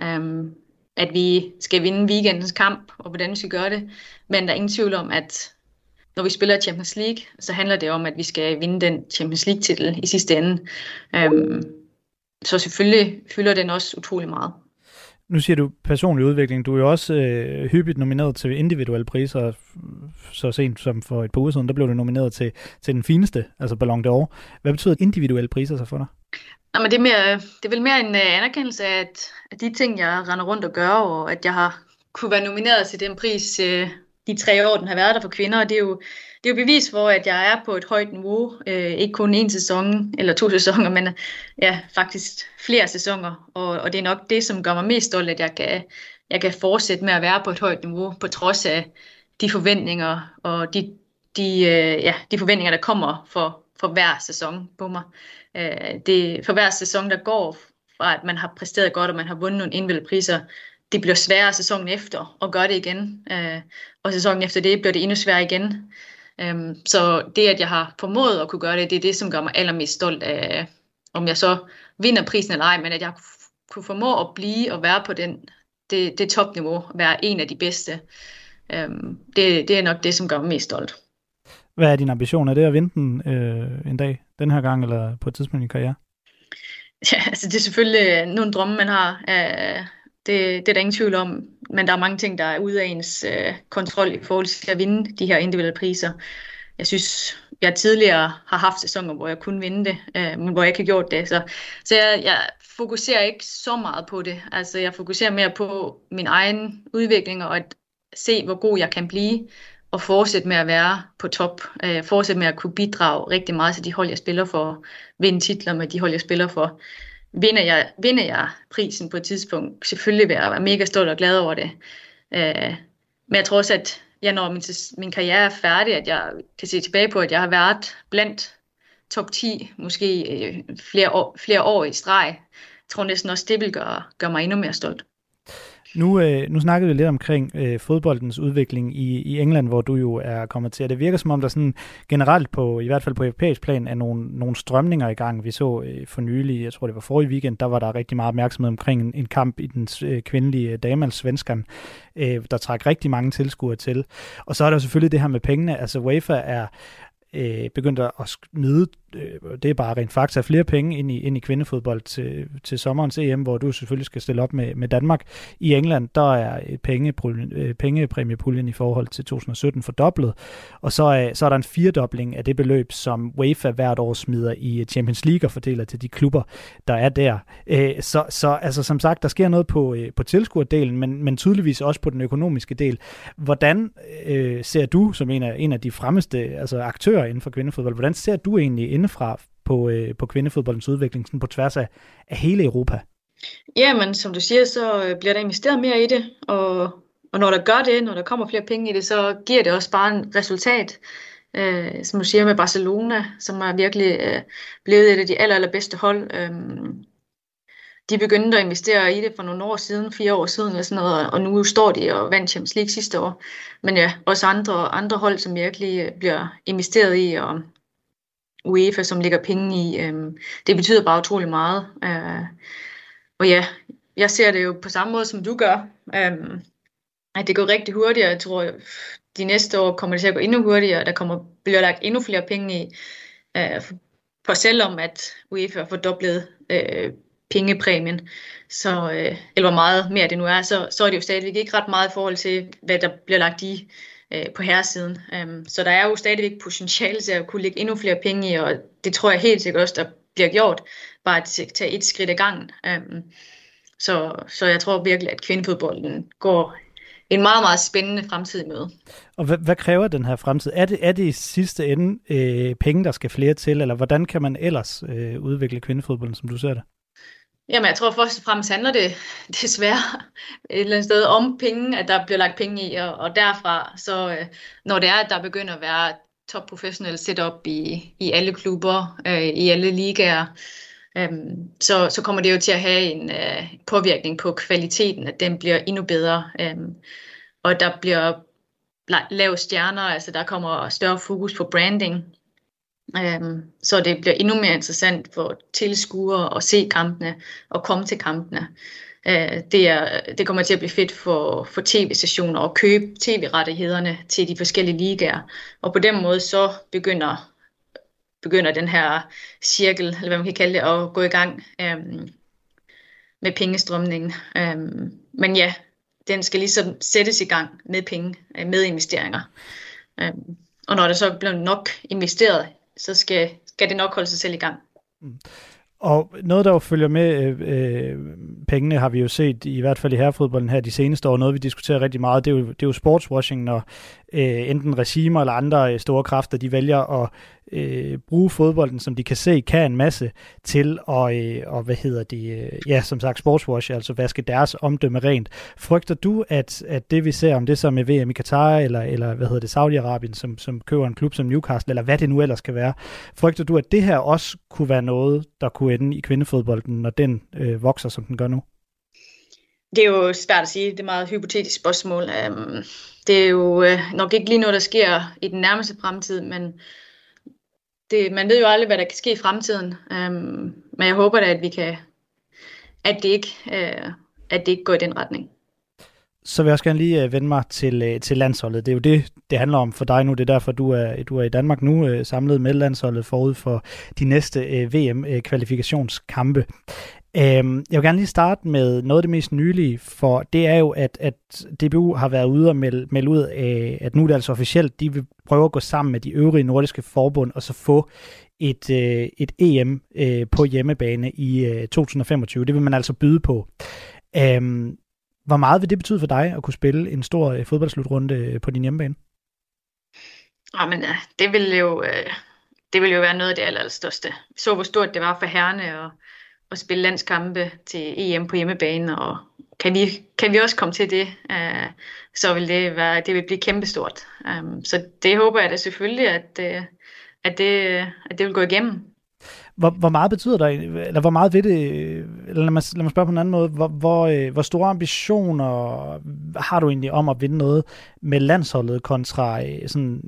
Um, at vi skal vinde weekendens kamp, og hvordan vi skal gøre det. Men der er ingen tvivl om, at når vi spiller Champions League, så handler det om, at vi skal vinde den Champions League-titel i sidste ende. Um, så selvfølgelig fylder den også utrolig meget. Nu siger du personlig udvikling. Du er jo også øh, hyppigt nomineret til individuelle priser. Så sent som for et par uger siden, der blev du nomineret til, til den fineste, altså Ballon d'Or. Hvad betyder individuelle priser så for dig? Nej, men det, er mere, det er vel mere en uh, anerkendelse af, at, at de ting, jeg render rundt og gør, og at jeg har kunne være nomineret til den pris uh, de tre år, den har været der for kvinder. Og det er jo, det er jo bevis for, at jeg er på et højt niveau. Øh, ikke kun en sæson eller to sæsoner, men ja, faktisk flere sæsoner. Og, og det er nok det, som gør mig mest stolt, at jeg kan, jeg kan fortsætte med at være på et højt niveau, på trods af de forventninger og de, de, øh, ja, de forventninger, der kommer for, for hver sæson på mig. Øh, det, for hver sæson, der går fra, at man har præsteret godt, og man har vundet nogle indvalgte priser, det bliver sværere sæsonen efter at gøre det igen. Øh, og sæsonen efter det bliver det endnu sværere igen. Um, så det, at jeg har formået at kunne gøre det, det er det, som gør mig allermest stolt af, om jeg så vinder prisen eller ej, men at jeg kunne formå at blive og være på den, det, det topniveau, være en af de bedste. Um, det, det er nok det, som gør mig mest stolt. Hvad er din ambition? Er det at vinde den øh, en dag, den her gang, eller på et tidspunkt i karriere? Ja, altså det er selvfølgelig nogle drømme, man har. Uh, det, det er der ingen tvivl om. Men der er mange ting, der er ude af ens øh, kontrol i forhold til at vinde de her individuelle priser. Jeg synes, jeg tidligere har haft sæsoner, hvor jeg kunne vinde det, øh, men hvor jeg ikke har gjort det. Så, så jeg, jeg fokuserer ikke så meget på det. Altså, jeg fokuserer mere på min egen udvikling og at se, hvor god jeg kan blive og fortsætte med at være på top. Øh, fortsætte med at kunne bidrage rigtig meget til de hold, jeg spiller for. Vinde titler med de hold, jeg spiller for vinder jeg, vinder jeg prisen på et tidspunkt, selvfølgelig vil jeg være mega stolt og glad over det. Øh, men jeg tror også, at jeg, når min, min karriere er færdig, at jeg kan se tilbage på, at jeg har været blandt top 10, måske øh, flere, år, flere år i streg. Jeg tror næsten også, det vil gøre, gøre mig endnu mere stolt. Nu, øh, nu snakkede vi lidt omkring øh, fodboldens udvikling i, i England, hvor du jo er kommet til. Det virker som om, der sådan generelt på, i hvert fald på europæisk plan, er nogle, nogle strømninger i gang. Vi så øh, for nylig, jeg tror det var forrige weekend, der var der rigtig meget opmærksomhed omkring en, en kamp i den øh, kvindelige øh, damals øh, der trak rigtig mange tilskuere til. Og så er der selvfølgelig det her med pengene. Altså UEFA er øh, begyndt at smide, Øh, det er bare rent fakta, flere penge ind i, ind i kvindefodbold til, til sommerens EM, hvor du selvfølgelig skal stille op med, med Danmark. I England, der er øh, penge, øh, pengepræmiepuljen i forhold til 2017 fordoblet, og så er, så er der en firedobling af det beløb, som UEFA hvert år smider i Champions League og fordeler til de klubber, der er der. Øh, så, så altså, som sagt, der sker noget på, på tilskuerdelen, men, men tydeligvis også på den økonomiske del. Hvordan øh, ser du, som en af, en af de fremmeste altså aktører inden for kvindefodbold. Hvordan ser du egentlig indefra på, øh, på kvindefodboldens udvikling sådan på tværs af, af hele Europa? Ja, men som du siger, så øh, bliver der investeret mere i det, og, og når der gør det, når der kommer flere penge i det, så giver det også bare en resultat. Øh, som du siger med Barcelona, som er virkelig øh, blevet et af de aller, allerbedste hold. Øh, de begyndte at investere i det for nogle år siden, fire år siden eller sådan noget, og nu står de og vandt Champions League sidste år. Men ja, også andre, andre hold, som virkelig øh, bliver investeret i, og UEFA, som ligger penge i. Øh, det betyder bare utrolig meget. Øh, og ja, jeg ser det jo på samme måde, som du gør. Øh, at det går rigtig hurtigt, jeg tror, de næste år kommer det til at gå endnu hurtigere, og der kommer, bliver lagt endnu flere penge i. Øh, for selvom at UEFA har fordoblet øh, pengepræmien, så, øh, eller hvor meget mere det nu er, så, så er det jo stadigvæk ikke ret meget i forhold til, hvad der bliver lagt i øh, på herresiden. Um, så der er jo stadigvæk potentiale til at kunne lægge endnu flere penge i, og det tror jeg helt sikkert også, der bliver gjort, bare at tage et skridt ad gangen. Um, så, så jeg tror virkelig, at kvindefodbolden går en meget, meget spændende fremtid med. Og hvad, hvad kræver den her fremtid? Er det, er det i sidste ende øh, penge, der skal flere til, eller hvordan kan man ellers øh, udvikle kvindefodbolden, som du ser det? Jamen, jeg tror først og fremmest handler det desværre et eller andet sted om penge, at der bliver lagt penge i, og, og derfra, så øh, når det er, at der begynder at være top professionel setup i, i alle klubber, øh, i alle ligaer, øh, så, så kommer det jo til at have en øh, påvirkning på kvaliteten, at den bliver endnu bedre, øh, og der bliver lavet stjerner, altså der kommer større fokus på branding, Øhm, så det bliver endnu mere interessant for tilskuere at se kampene og komme til kampene. Øh, det, er, det kommer til at blive fedt for, for tv-stationer at købe tv-rettighederne til de forskellige ligaer. Og på den måde så begynder, begynder den her cirkel, eller hvad man kan kalde det, at gå i gang øhm, med pengestrømningen. Øhm, men ja, den skal ligesom sættes i gang med penge, øh, med investeringer. Øhm, og når der så bliver nok investeret så skal, skal det nok holde sig selv i gang. Mm. Og noget, der jo følger med øh, øh, pengene, har vi jo set, i hvert fald i herrefodbolden her de seneste år, noget vi diskuterer rigtig meget, det er jo, det er jo sportswashing, når øh, enten regimer eller andre øh, store kræfter, de vælger at øh, bruge fodbolden, som de kan se kan en masse, til at, øh, og hvad hedder de, øh, ja, som sagt sportswash, altså vaske deres omdømme rent. Frygter du, at, at det vi ser, om det så med VM i Katar, eller, eller hvad hedder det, Saudi-Arabien, som, som køber en klub som Newcastle, eller hvad det nu ellers skal være, frygter du, at det her også kunne være noget, der kunne ende i kvindefodbolden, når den øh, vokser, som den gør nu? Det er jo svært at sige. Det er et meget hypotetisk spørgsmål. Um, det er jo øh, nok ikke lige noget, der sker i den nærmeste fremtid, men det, man ved jo aldrig, hvad der kan ske i fremtiden. Øhm, men jeg håber da, at vi kan, at det ikke, øh, at det ikke går i den retning. Så vil jeg også gerne lige øh, vende mig til, øh, til landsholdet. Det er jo det, det handler om for dig nu. Det er derfor, du er, du er i Danmark nu, øh, samlet med landsholdet forud for de næste VM-kvalifikationskampe. Øhm, jeg vil gerne lige starte med noget af det mest nylige, for det er jo, at, at DBU har været ude og melde, melde ud øh, at nu er det altså officielt, de vil prøve at gå sammen med de øvrige nordiske forbund og så få et, øh, et EM øh, på hjemmebane i øh, 2025. Det vil man altså byde på. Øhm, hvor meget vil det betyde for dig at kunne spille en stor øh, fodboldslutrunde øh, på din hjemmebane? Ah, Jamen, det vil jo, øh, det vil jo være noget af det allerstørste. Vi så, hvor stort det var for herrene, og at spille landskampe til EM på hjemmebane, og kan vi, kan vi også komme til det, øh, så vil det, være, det vil blive kæmpestort. Um, så det håber jeg da selvfølgelig, at, øh, at, det, at det vil gå igennem. Hvor, hvor meget betyder der, eller hvor meget ved det, øh, eller lad mig, lad mig spørge på en anden måde, hvor, hvor, øh, hvor store ambitioner har du egentlig om at vinde noget med landsholdet kontra øh, sådan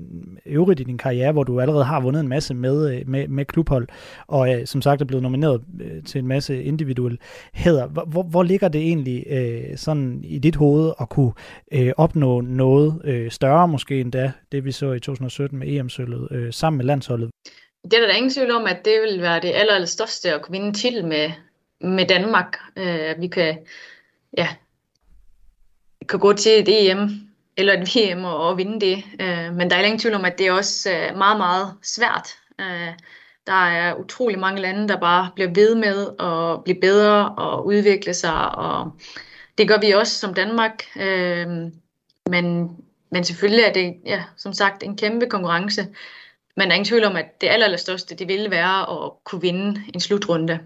øvrigt i din karriere, hvor du allerede har vundet en masse med, med, med klubhold, og som sagt er blevet nomineret til en masse individuelle hæder. Hvor, hvor ligger det egentlig sådan i dit hoved at kunne opnå noget større måske endda, det vi så i 2017 med EM-sølvet, sammen med landsholdet? Det er der ingen tvivl om, at det vil være det aller, aller største at kunne vinde en titel med, med Danmark. Uh, vi kan, ja, kan gå til et EM eller et VM og, og vinde det. Øh, men der er ingen tvivl om, at det er også øh, meget, meget svært. Øh, der er utrolig mange lande, der bare bliver ved med at blive bedre og udvikle sig, og det gør vi også som Danmark. Øh, men, men selvfølgelig er det, ja, som sagt, en kæmpe konkurrence. Men der er ingen tvivl om, at det aller, aller største, det ville være at kunne vinde en slutrunde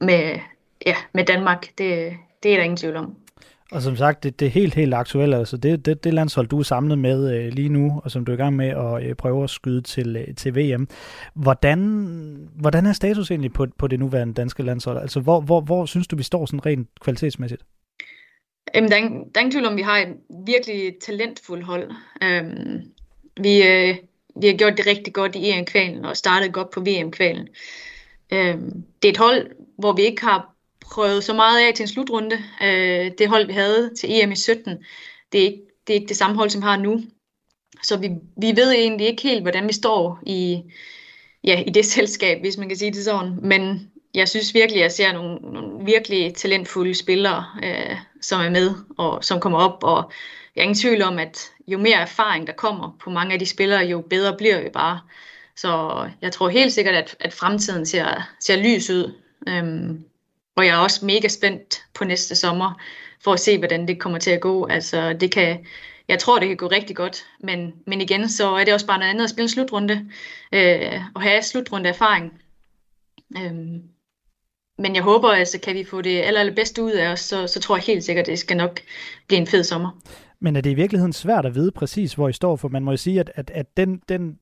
med, ja, med Danmark. Det, det er der ingen tvivl om. Og som sagt, det, det er helt, helt aktuelt. Altså det, det, det landshold, du er samlet med øh, lige nu, og som du er i gang med at øh, prøve at skyde til, øh, til VM. Hvordan, hvordan er status egentlig på, på det nuværende danske landshold? Altså hvor, hvor, hvor synes du, vi står sådan rent kvalitetsmæssigt? Jamen, der, er, der er ingen tvivl om, vi har et virkelig talentfuldt hold. Øhm, vi, øh, vi har gjort det rigtig godt i EM-kvalen og startet godt på VM-kvalen. Øhm, det er et hold, hvor vi ikke har prøvet så meget af til en slutrunde. Øh, det hold, vi havde til EM i 17, det er ikke det, er ikke det samme hold, som vi har nu. Så vi, vi ved egentlig ikke helt, hvordan vi står i, ja, i det selskab, hvis man kan sige det sådan. Men jeg synes virkelig, at jeg ser nogle, nogle virkelig talentfulde spillere, øh, som er med og som kommer op. Og jeg er ingen tvivl om, at jo mere erfaring der kommer på mange af de spillere, jo bedre bliver vi bare. Så jeg tror helt sikkert, at, at fremtiden ser, ser lys ud. Øhm, og jeg er også mega spændt på næste sommer, for at se, hvordan det kommer til at gå. Altså, det kan, jeg tror, det kan gå rigtig godt, men, men igen, så er det også bare noget andet at spille en slutrunde, øh, og have slutrunde erfaring. Øhm, men jeg håber, altså, kan vi få det aller, aller bedste ud af os, så, så tror jeg helt sikkert, at det skal nok blive en fed sommer. Men er det i virkeligheden svært at vide præcis, hvor I står? For man må jo sige, at, at, at den, den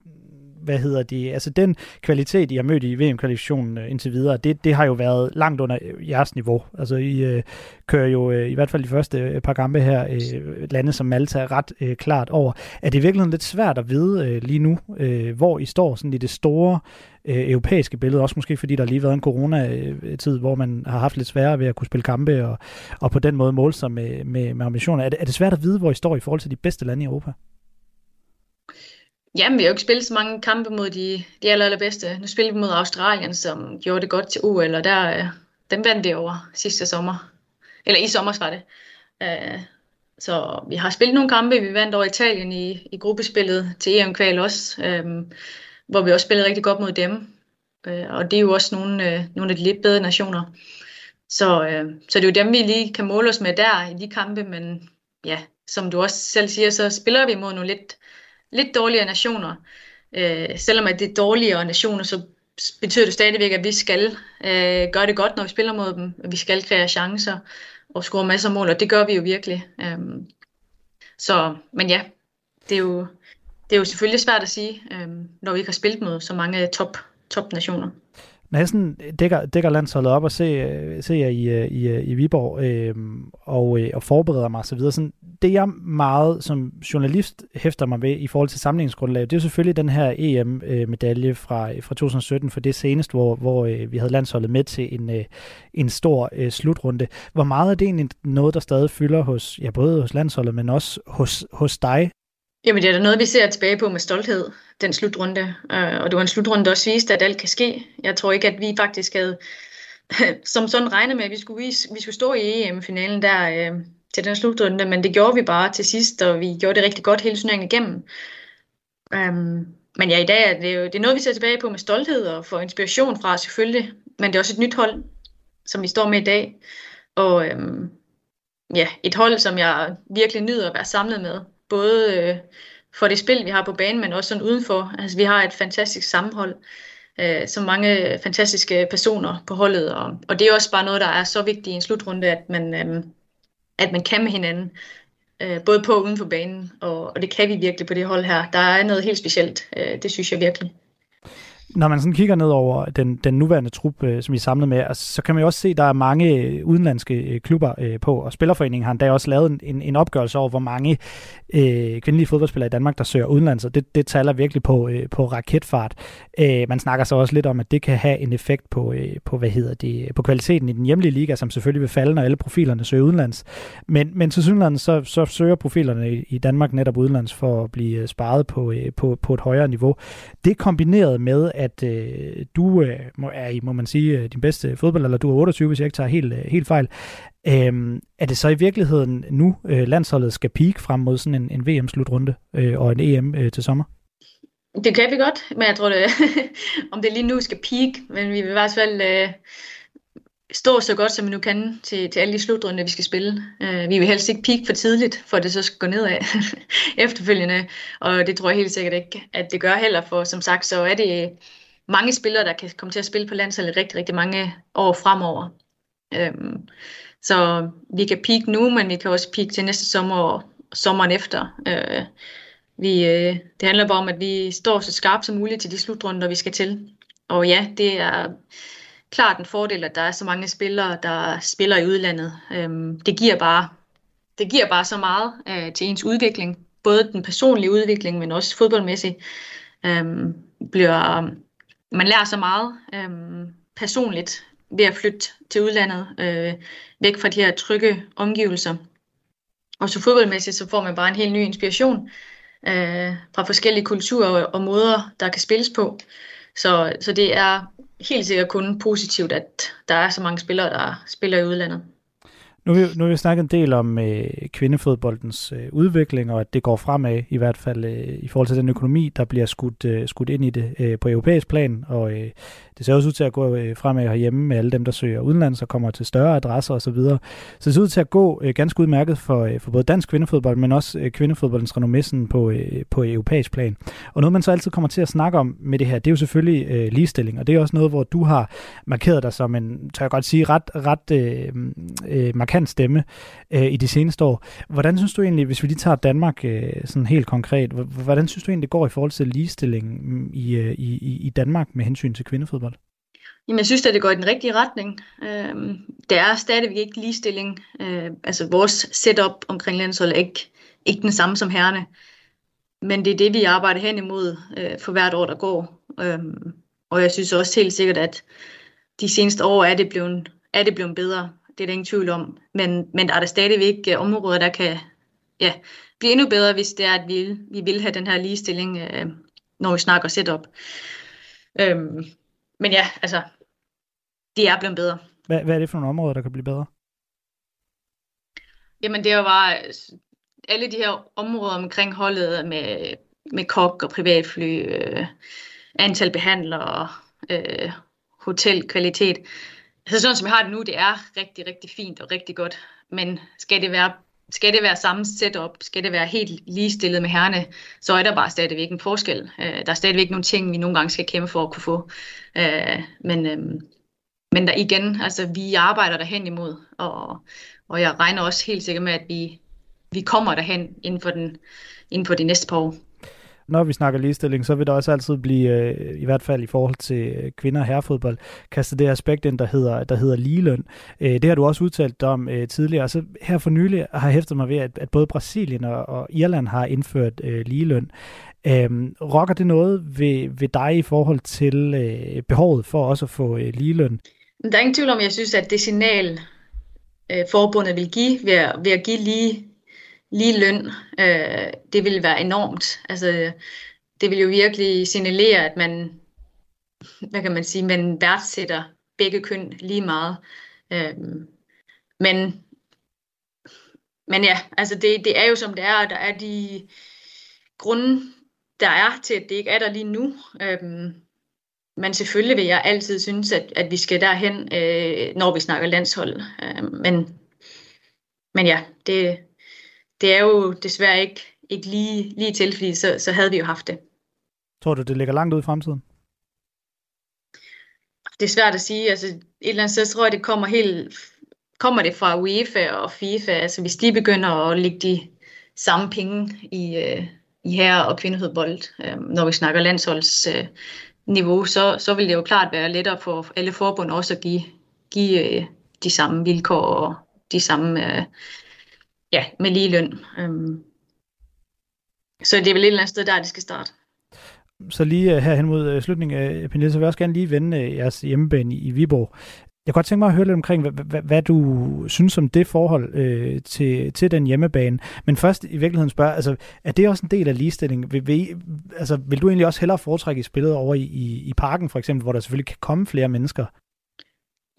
hvad hedder det, altså den kvalitet, I har mødt i VM-kvalifikationen øh, indtil videre, det, det har jo været langt under jeres niveau. Altså I øh, kører jo øh, i hvert fald de første øh, par kampe her, øh, lande som Malta ret øh, klart over. Er det virkelig lidt svært at vide øh, lige nu, øh, hvor I står sådan i det store øh, europæiske billede, også måske fordi der lige har været en corona-tid, hvor man har haft lidt sværere ved at kunne spille kampe og, og på den måde måle sig med, med, med ambitioner. Er det, er det svært at vide, hvor I står i forhold til de bedste lande i Europa? Jamen, vi har jo ikke spillet så mange kampe mod de, de aller, allerbedste. Nu spiller vi mod Australien, som gjorde det godt til OL, og der, øh, dem vandt det over sidste sommer. Eller i sommer var det. Øh, så vi har spillet nogle kampe. Vi vandt over Italien i, i gruppespillet til EM-kval også, øh, hvor vi også spillede rigtig godt mod dem. Øh, og det er jo også nogle, øh, nogle af de lidt bedre nationer. Så, øh, så det er jo dem, vi lige kan måle os med der i de kampe, men ja, som du også selv siger, så spiller vi mod nogle lidt lidt dårligere nationer. Øh, selvom at det er dårligere nationer, så betyder det stadigvæk, at vi skal øh, gøre det godt, når vi spiller mod dem. Vi skal kreere chancer og score masser af mål, og det gør vi jo virkelig. Øh, så, men ja, det er jo, det er jo selvfølgelig svært at sige, øh, når vi ikke har spillet mod så mange top, top nationer når jeg sådan øh, dækker, dækker landsholdet op og ser, øh, ser jer i, øh, i, i Viborg øh, og, øh, og forbereder mig osv., sådan, det jeg meget som journalist hæfter mig ved i forhold til samlingsgrundlaget, det er selvfølgelig den her EM-medalje fra, fra 2017, for det seneste, hvor, hvor øh, vi havde landsholdet med til en, øh, en stor øh, slutrunde. Hvor meget er det egentlig noget, der stadig fylder hos, ja, både hos landsholdet, men også hos, hos dig Jamen det er da noget, vi ser tilbage på med stolthed, den slutrunde. Øh, og det var en slutrunde, der også viste, at alt kan ske. Jeg tror ikke, at vi faktisk havde som sådan regnet med, at vi skulle, vise, vi skulle stå i EM-finalen der øh, til den slutrunde, men det gjorde vi bare til sidst, og vi gjorde det rigtig godt hele turneringen igennem. Um, men ja, i dag er det jo det er noget, vi ser tilbage på med stolthed og får inspiration fra selvfølgelig, men det er også et nyt hold, som vi står med i dag. Og øhm, ja, et hold, som jeg virkelig nyder at være samlet med både øh, for det spil, vi har på banen, men også sådan udenfor. Altså, vi har et fantastisk sammenhold, øh, så mange fantastiske personer på holdet, og, og det er også bare noget, der er så vigtigt i en slutrunde, at man, øh, at man kan med hinanden, øh, både på og uden for banen, og, og det kan vi virkelig på det hold her. Der er noget helt specielt, øh, det synes jeg virkelig når man sådan kigger ned over den, den nuværende trup, øh, som I er samlet med, altså, så kan man jo også se, at der er mange øh, udenlandske øh, klubber øh, på, og Spillerforeningen har endda også lavet en, en opgørelse over, hvor mange øh, kvindelige fodboldspillere i Danmark, der søger udenlands, og det, det taler virkelig på, øh, på raketfart. Øh, man snakker så også lidt om, at det kan have en effekt på, øh, på, hvad hedder det, på kvaliteten i den hjemlige liga, som selvfølgelig vil falde, når alle profilerne søger udenlands. Men, men til synligheden, så, så søger profilerne i, i Danmark netop udenlands for at blive øh, sparet på, øh, på, på et højere niveau. Det kombineret med, at øh, du øh, er i, må man sige, øh, din bedste fodbold, eller du er 28, hvis jeg ikke tager helt, øh, helt fejl. Øh, er det så i virkeligheden nu, øh, landsholdet skal peak frem mod sådan en, en VM-slutrunde øh, og en EM øh, til sommer? Det kan vi godt, men jeg tror, det, om det lige nu skal peak, men vi vil i hvert fald øh, stå så godt, som vi nu kan til, til alle de slutrunder, vi skal spille. Øh, vi vil helst ikke peak for tidligt, for det så skal gå nedad efterfølgende, og det tror jeg helt sikkert ikke, at det gør heller, for som sagt, så er det mange spillere, der kan komme til at spille på landsholdet rigtig, rigtig mange år fremover. Øhm, så vi kan peak nu, men vi kan også peak til næste sommer og sommeren efter. Øh, vi, øh, det handler bare om, at vi står så skarpt som muligt til de slutrunder, vi skal til. Og ja, det er klart en fordel, at der er så mange spillere, der spiller i udlandet. Øhm, det giver bare det giver bare så meget øh, til ens udvikling. Både den personlige udvikling, men også fodboldmæssigt. Øhm, bliver, man lærer så meget øhm, personligt ved at flytte til udlandet, øh, væk fra de her trygge omgivelser. Og så fodboldmæssigt, så får man bare en helt ny inspiration øh, fra forskellige kulturer og, og måder, der kan spilles på. Så, så det er helt sikkert kun positivt, at der er så mange spillere, der spiller i udlandet. Nu har vi, nu har vi snakket en del om øh, kvindefodboldens øh, udvikling, og at det går fremad, i hvert fald øh, i forhold til den økonomi, der bliver skudt, øh, skudt ind i det øh, på europæisk plan, og øh, det ser også ud til at gå øh, fremad herhjemme med alle dem, der søger udenlands og kommer til større adresser osv. Så, videre. så det ser ud til at gå øh, ganske udmærket for, øh, for både dansk kvindefodbold, men også kvindefodboldens renommé på, på europæisk plan. Og noget, man så altid kommer til at snakke om med det her, det er jo selvfølgelig øh, ligestilling, og det er også noget, hvor du har markeret dig som en, tør jeg godt sige, ret, ret øh, øh, markant stemme øh, i de seneste år. Hvordan synes du egentlig, hvis vi lige tager Danmark øh, sådan helt konkret, hvordan synes du egentlig, det går i forhold til ligestilling mm, i, øh, i, i Danmark med hensyn til kvindefodbold? Jamen, jeg synes at det går i den rigtige retning. Øh, der er stadigvæk ikke ligestilling. Øh, altså, vores setup omkring landsholdet er ikke, ikke den samme som herrene. Men det er det, vi arbejder hen imod øh, for hvert år, der går. Øh, og jeg synes også helt sikkert, at de seneste år er det blevet, er det blevet bedre. Det er der ingen tvivl om. Men, men der er der stadigvæk øh, områder, der kan ja, blive endnu bedre, hvis det er, at vi, vi vil have den her ligestilling, øh, når vi snakker setup. Øh, men ja, altså, det er blevet bedre. Hvad, hvad er det for nogle områder, der kan blive bedre? Jamen det er jo bare alle de her områder omkring holdet med, med kok og privatfly, øh, antal behandlere, øh, hotelkvalitet. Altså sådan som vi har det nu, det er rigtig, rigtig fint og rigtig godt. Men skal det være skal det være samme setup, skal det være helt ligestillet med herrene, så er der bare stadigvæk en forskel. Øh, der er stadigvæk nogle ting, vi nogle gange skal kæmpe for at kunne få. Øh, men, øh, men der igen, altså vi arbejder derhen imod, og, og jeg regner også helt sikkert med, at vi, vi kommer derhen inden for, den, inden for de næste par år når vi snakker ligestilling, så vil der også altid blive, øh, i hvert fald i forhold til øh, kvinder og herrefodbold, kastet det aspekt ind, der hedder, der hedder ligeløn. Øh, det har du også udtalt om tidligere. Så her for nylig har jeg hæftet mig ved, at, at både Brasilien og, og Irland har indført øh, ligeløn. Øhm, rokker det noget ved, ved dig i forhold til øh, behovet for også at få øh, ligeløn? Der er ingen tvivl om, jeg synes, at det signal, øh, forbundet vil give ved at, ved at give lige, lige løn, øh, det vil være enormt. Altså, det vil jo virkelig signalere, at man, hvad kan man sige, man værdsætter begge køn lige meget. Øh, men, men ja, altså det, det er jo som det er, og der er de grunde, der er til, at det ikke er der lige nu. Øh, men selvfølgelig vil jeg altid synes, at, at vi skal derhen, øh, når vi snakker landshold. Øh, men, men ja, det, det er jo desværre ikke, ikke lige, lige til, fordi så, så havde vi jo haft det. Tror du, det ligger langt ud i fremtiden? Det er svært at sige. Altså, et eller andet sted tror jeg, det kommer helt kommer det fra UEFA og FIFA. Altså, hvis de begynder at lægge de samme penge i, øh, i herre- og kvindefodbold, øh, når vi snakker landsholds øh, niveau, så, så vil det jo klart være lettere for alle forbund også at give, give øh, de samme vilkår og de samme, øh, ja, med lige løn. Øhm, så det er vel et eller andet sted, der det skal starte. Så lige øh, her hen mod øh, slutningen øh, Pernille, så vil jeg også gerne lige vende jeres hjemmebane i Viborg. Jeg kunne godt tænke mig at høre lidt omkring, hvad, hvad, hvad du synes om det forhold øh, til, til den hjemmebane. Men først i virkeligheden spørge, altså, er det også en del af ligestilling? Vil, vil, altså, vil du egentlig også hellere foretrække spillet over i, i, i parken for eksempel, hvor der selvfølgelig kan komme flere mennesker?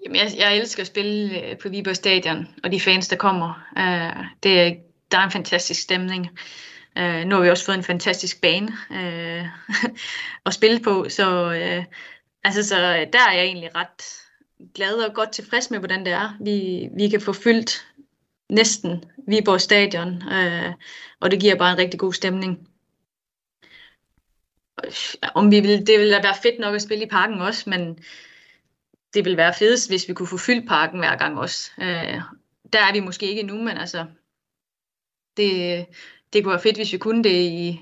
Jamen, jeg, jeg elsker at spille øh, på Viborg Stadion, og de fans, der kommer. Uh, det er, der er en fantastisk stemning. Uh, nu har vi også fået en fantastisk bane uh, at spille på, så, uh, altså, så der er jeg egentlig ret glad og godt tilfreds med, hvordan det er. Vi, vi kan få fyldt næsten Viborg Stadion, øh, og det giver bare en rigtig god stemning. Øh, om vi vil, det ville være fedt nok at spille i parken også, men det ville være fedest, hvis vi kunne få fyldt parken hver gang også. Øh, der er vi måske ikke nu, men altså, det, det kunne være fedt, hvis vi kunne det i,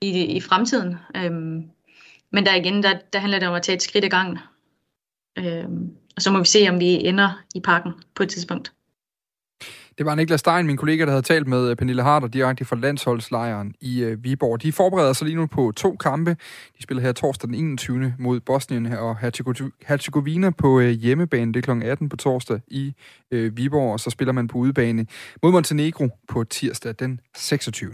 i, i fremtiden. Øh, men der igen, der, der handler det om at tage et skridt ad gangen. Øh, og så må vi se, om vi ender i parken på et tidspunkt. Det var Niklas Stein, min kollega, der havde talt med øh, Pernille Harder direkte fra landsholdslejren i øh, Viborg. De forbereder sig lige nu på to kampe. De spiller her torsdag den 21. mod Bosnien og Herzegovina på øh, hjemmebane. Det er kl. 18 på torsdag i Viborg, og så spiller man på udebane mod Montenegro på tirsdag den 26.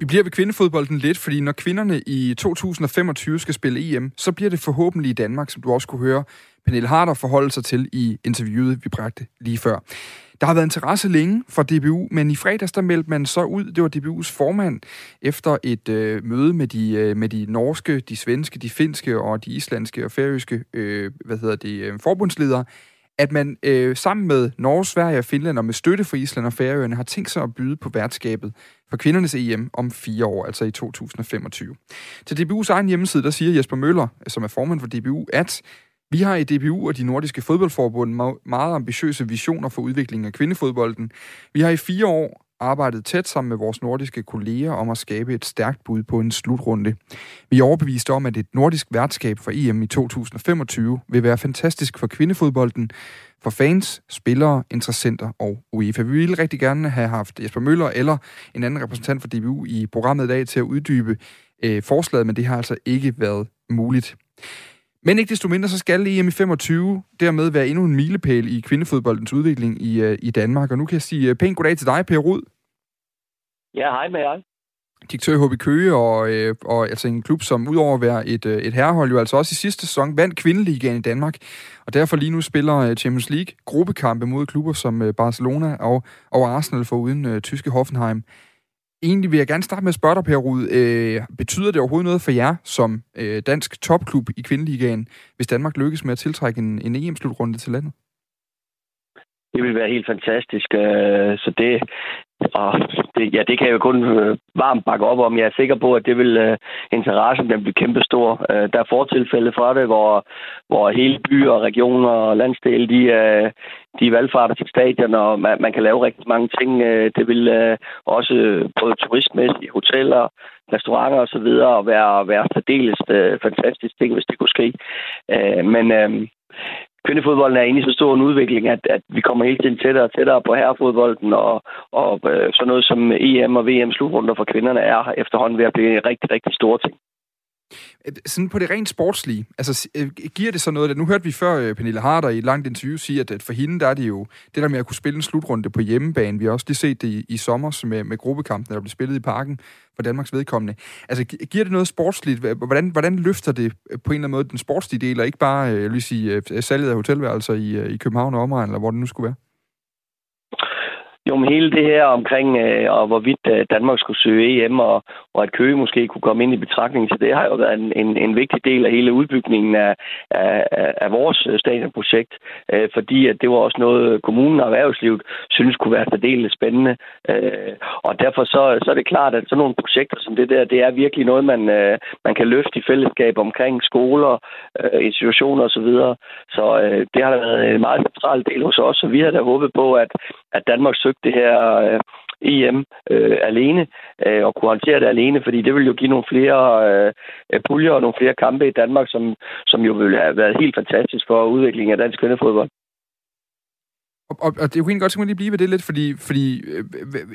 Vi bliver ved kvindefodbolden lidt, fordi når kvinderne i 2025 skal spille EM, så bliver det forhåbentlig i Danmark, som du også kunne høre Pernille Harder forholde sig til i interviewet, vi bragte lige før. Der har været interesse længe for DBU, men i fredags der meldte man så ud, det var DBU's formand, efter et øh, møde med de, øh, med de norske, de svenske, de finske og de islandske og færøske øh, hvad hedder det, øh, forbundsledere, at man øh, sammen med Norge, Sverige og Finland og med støtte fra Island og Færøerne har tænkt sig at byde på værtskabet for kvindernes EM om fire år, altså i 2025. Til DBU's egen hjemmeside, der siger Jesper Møller, som er formand for DBU, at vi har i DBU og de nordiske fodboldforbund meget ambitiøse visioner for udviklingen af kvindefodbolden. Vi har i fire år arbejdet tæt sammen med vores nordiske kolleger om at skabe et stærkt bud på en slutrunde. Vi er overbevist om, at et nordisk værtskab for EM i 2025 vil være fantastisk for kvindefodbolden, for fans, spillere, interessenter og UEFA. Vi ville rigtig gerne have haft Jesper Møller eller en anden repræsentant for DBU i programmet i dag til at uddybe øh, forslaget, men det har altså ikke været muligt. Men ikke desto mindre, så skal EM i 25 dermed være endnu en milepæl i kvindefodboldens udvikling i, uh, i Danmark. Og nu kan jeg sige uh, pænt goddag til dig, Per Rud. Ja, hej med jer. Direktør i HB Køge, og, øh, og altså en klub, som udover at være et, øh, et herrehold, jo altså også i sidste sæson vandt kvindeligaen i Danmark, og derfor lige nu spiller øh, Champions League gruppekampe mod klubber som øh, Barcelona og, og Arsenal for uden øh, tyske Hoffenheim. Egentlig vil jeg gerne starte med at spørge dig, Per Rud. Øh, betyder det overhovedet noget for jer som øh, dansk topklub i kvindeligaen, hvis Danmark lykkes med at tiltrække en, en EM-slutrunde til landet? Det vil være helt fantastisk. Øh, så det, og det, ja, det kan jeg jo kun øh, varmt bakke op om. Jeg er sikker på, at det vil øh, interessen den blive kæmpestor. Øh, der er fortilfælde fra det, hvor, hvor hele byer, regioner og landsdele, de, øh, de valgfarter til stadion, og man, man kan lave rigtig mange ting. Øh, det vil øh, også både turistmæssigt, hoteller, restauranter osv. være, være særdeles øh, fantastisk ting, hvis det kunne ske. Øh, men øh, kvindefodbolden er inde i så stor en udvikling, at, at vi kommer hele tiden tættere og tættere på herrefodbolden, og, og øh, sådan noget som EM og VM slutrunder for kvinderne er efterhånden ved at blive en rigtig, rigtig store ting. Øh, sådan på det rent sportslige, altså øh, giver det så noget, at nu hørte vi før øh, Pernille Harder i et langt interview sige, at, for hende der er det jo det der med at kunne spille en slutrunde på hjemmebane. Vi har også lige set det i, i sommer med, med gruppekampen, der blev spillet i parken for Danmarks vedkommende. Altså giver det noget sportsligt? Hvordan, hvordan løfter det på en eller anden måde den sportslige del, og ikke bare jeg vil sige, salget af hotelværelser i, i København og omegn, eller hvor det nu skulle være? Jo, men hele det her omkring, øh, og hvorvidt øh, Danmark skulle søge EM, og, og at Køge måske kunne komme ind i betragtning til det, har jo været en, en, en vigtig del af hele udbygningen af, af, af vores øh, stadionprojekt, øh, fordi at det var også noget, kommunen og erhvervslivet synes kunne være særdeles spændende. Øh, og derfor så, så er det klart, at sådan nogle projekter som det der, det er virkelig noget, man, øh, man kan løfte i fællesskab omkring skoler, øh, institutioner osv. Så, videre. så øh, det har været en meget central del hos os, og vi har da håbet på, at, at Danmark søgte det her øh, EM øh, alene øh, og kunne håndtere det alene, fordi det ville jo give nogle flere øh, øh, puljer og nogle flere kampe i Danmark, som, som jo ville have været helt fantastisk for udviklingen af dansk kvindefodbold. Og, og, og det kunne egentlig godt, mig lige blive ved det lidt, fordi, fordi øh,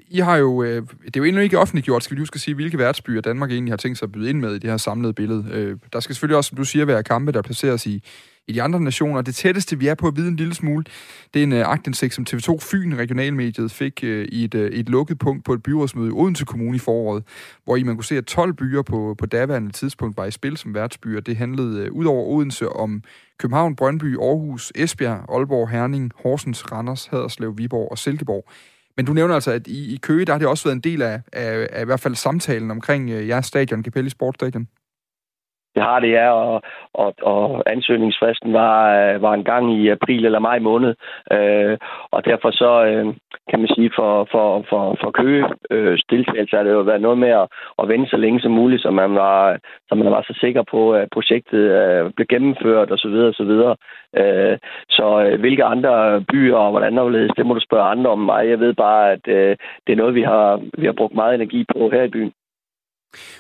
I har jo, øh, det er jo endnu ikke offentliggjort, skal vi huske at sige, hvilke værtsbyer Danmark egentlig har tænkt sig at byde ind med i det her samlede billede. Øh, der skal selvfølgelig også, som du siger, være kampe, der placeres i, i de andre nationer. Det tætteste, vi er på at vide en lille smule, det er en uh, agtindsigt, som TV2 Fyn, regionalmediet, fik uh, i et, uh, et lukket punkt på et byrådsmøde i Odense Kommune i foråret, hvor I man kunne se, at 12 byer på, på daværende tidspunkt var i spil som værtsbyer. Det handlede uh, ud over Odense om København, Brøndby, Aarhus, Esbjerg, Aalborg, Herning, Horsens, Randers, Haderslev, Viborg og Silkeborg. Men du nævner altså, at i, i Køge, der har det også været en del af, af, af i hvert fald samtalen omkring uh, jeres stadion, Capelli Sportstadion. Det har det, ja, og, og, og ansøgningsfristen var, øh, var en gang i april eller maj måned. Øh, og derfor så, øh, kan man sige, for, for, for, for Køge øh, deltagelse har det jo været noget med at, at vente så længe som muligt, så man var, så man var så sikker på, at projektet øh, blev gennemført osv. Så, videre, og så, videre. Øh, så øh, hvilke andre byer og hvordan overledes, det må du spørge andre om mig. Jeg ved bare, at øh, det er noget, vi har, vi har brugt meget energi på her i byen.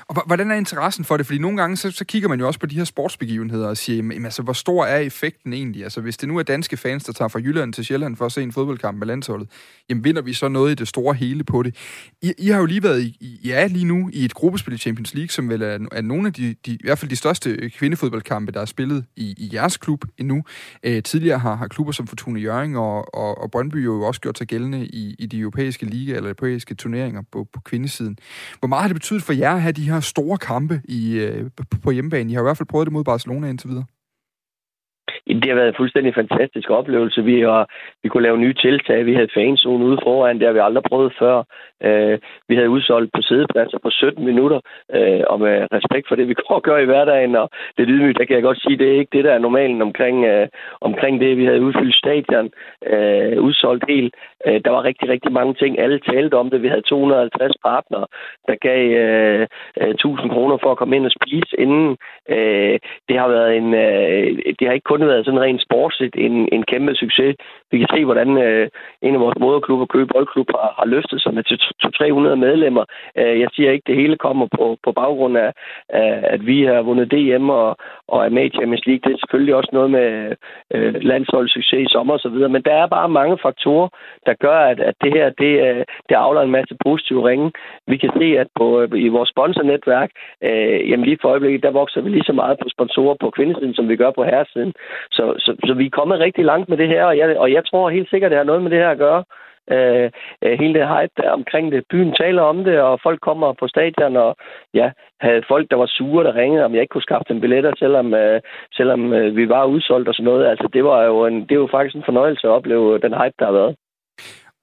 Og hvordan er interessen for det? Fordi nogle gange, så, så kigger man jo også på de her sportsbegivenheder og siger, jamen, altså, hvor stor er effekten egentlig? Altså, hvis det nu er danske fans, der tager fra Jylland til Sjælland for at se en fodboldkamp med landsholdet, jamen, vinder vi så noget i det store hele på det? I, I har jo lige været, i, ja, lige nu i et gruppespil i Champions League, som vel er, er nogle af de, de, i hvert fald de største øh, kvindefodboldkampe, der er spillet i, i jeres klub endnu. Øh, tidligere har, har klubber som Fortuna Jørgen og, og, og Brøndby jo også gjort sig gældende i, i de europæiske liga eller europæiske turneringer på, på kvindesiden. Hvor meget har det betydet for jer have de her store kampe i, øh, på hjemmebane. I har i hvert fald prøvet det mod Barcelona indtil videre. Det har været en fuldstændig fantastisk oplevelse. Vi, har, vi kunne lave nye tiltag. Vi havde fanzone ude foran, det har vi aldrig prøvet før. Uh, vi havde udsolgt på sædepladser på 17 minutter, uh, og med respekt for det, vi går og gør i hverdagen, og det ydmygt, der kan jeg godt sige, det er ikke det, der er normalen omkring, uh, omkring det. Vi havde udfyldt stadion, uh, udsolgt helt. Uh, der var rigtig, rigtig mange ting. Alle talte om det. Vi havde 250 partnere, der gav øh, øh 1000 kroner for at komme ind og spise inden. Øh, det har været en... øh, det har ikke kun været sådan rent sportsligt en, en kæmpe succes. Vi kan se, hvordan øh, en af vores moderklubber, Køge Boldklub, har, har løftet sig med til 200-300 medlemmer. Øh, jeg siger ikke, det hele kommer på, på baggrund af, af, at vi har vundet DM og, og er med i Champions League. Det er selvfølgelig også noget med øh, landsholdssucces i sommer osv., men der er bare mange faktorer, der gør, at, at det her det, øh, det afler en masse positive ringe. Vi kan se, at på, øh, i vores sponsornetværk, øh, jamen lige for øjeblikket, der vokser vi lige så meget på sponsorer på kvindesiden, som vi gør på herresiden. Så, så, så vi er kommet rigtig langt med det her, og jeg, og jeg tror helt sikkert, det har noget med det her at gøre. Øh, øh hele det hype der omkring det. Byen taler om det, og folk kommer på stadion, og ja, havde folk, der var sure, der ringede, om jeg ikke kunne skaffe dem billetter, selvom, øh, selvom øh, vi var udsolgt og sådan noget. Altså, det var jo, en, det var jo faktisk en fornøjelse at opleve den hype, der har været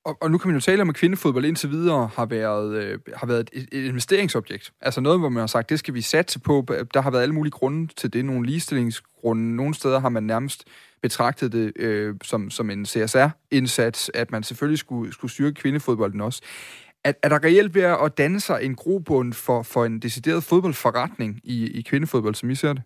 og, og nu kan man jo tale om, at kvindefodbold indtil videre har været, øh, har været et, et investeringsobjekt. Altså noget, hvor man har sagt, det skal vi satse på. Der har været alle mulige grunde til det. Nogle ligestillingsgrunde. Nogle steder har man nærmest betragtet det øh, som, som en CSR-indsats, at man selvfølgelig skulle, skulle styrke kvindefodbolden også. Er, er der reelt ved at danne sig en grobund for, for en decideret fodboldforretning i, i kvindefodbold, som I ser det?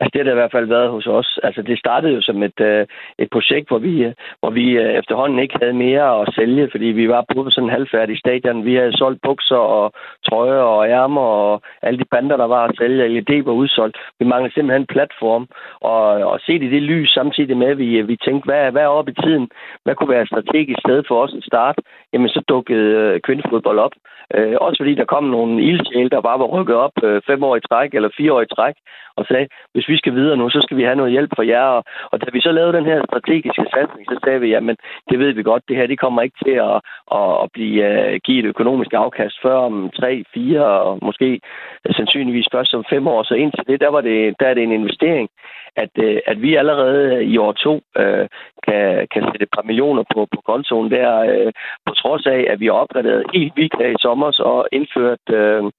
Altså det har det i hvert fald været hos os. Altså det startede jo som et, øh, et projekt, hvor vi, øh, hvor vi øh, efterhånden ikke havde mere at sælge, fordi vi var på sådan en halvfærdig stadion. Vi havde solgt bukser og trøjer og ærmer og alle de bander, der var at sælge. LED var udsolgt. Vi manglede simpelthen en platform. Og, og set i det lys samtidig med, at vi, øh, vi tænkte, hvad, hvad er oppe i tiden? Hvad kunne være et strategisk sted for os at starte? Jamen så dukkede øh, kvindefodbold op. Øh, også fordi der kom nogle ildsjæle, der bare var rykket op øh, fem år i træk eller fire år i træk, og sagde, hvis vi skal videre nu, så skal vi have noget hjælp fra jer. Og, og da vi så lavede den her strategiske satsning, så sagde vi, jamen det ved vi godt, det her det kommer ikke til at, at, at blive, uh, give et økonomisk afkast før om tre, fire og måske øh, sandsynligvis først om fem år. Så indtil det, der, var det, der er det en investering, at, uh, at vi allerede i år to uh, kan, kan sætte et par millioner på, på kontoen der, uh, på trods af, at vi har opgraderet helt vildt her i sommer og indført uh,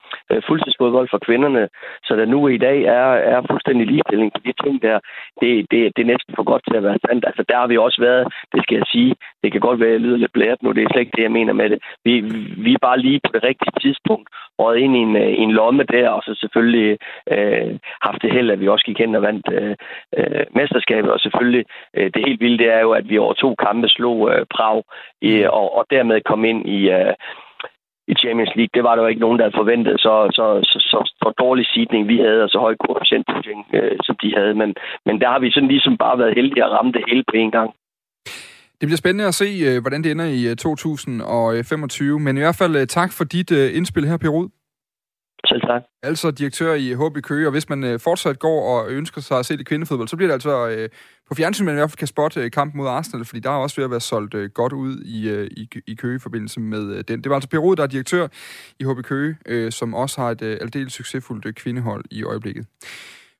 fuldtidsfodbold for kvinderne, så der nu i dag er, er fuldstændig lige ligestilling på de ting der, det, det, det er næsten for godt til at være sandt. Altså, der har vi også været, det skal jeg sige, det kan godt være, at jeg lyder lidt blæret nu, det er slet ikke det, jeg mener med det. Vi, vi er bare lige på det rigtige tidspunkt råd ind i en, øh, en lomme der, og så selvfølgelig øh, haft det held, at vi også gik hen og vandt øh, øh, mesterskabet, og selvfølgelig øh, det helt vilde, det er jo, at vi over to kampe slog øh, Prag, i, og, og dermed kom ind i... Øh, i Champions League. Det var der jo ikke nogen, der havde forventet. Så, så, så, så, så dårlig sidning vi havde, og så høj koefficient, øh, som de havde. Men, men der har vi sådan ligesom bare været heldige at ramme det hele på en gang. Det bliver spændende at se, øh, hvordan det ender i 2025. Øh, men i hvert fald øh, tak for dit indspil her, Per Rud. Selv tak. Altså direktør i HB Køge, og hvis man fortsat går og ønsker sig at se det kvindefodbold, så bliver det altså på fjernsyn, man i hvert fald kan spotte øh, kampen mod Arsenal, fordi der er også ved at være solgt øh, godt ud i, øh, i, i Køge i forbindelse med den. Det var altså Per der er direktør i HB Køge, som også har et aldeles succesfuldt kvindehold i øjeblikket.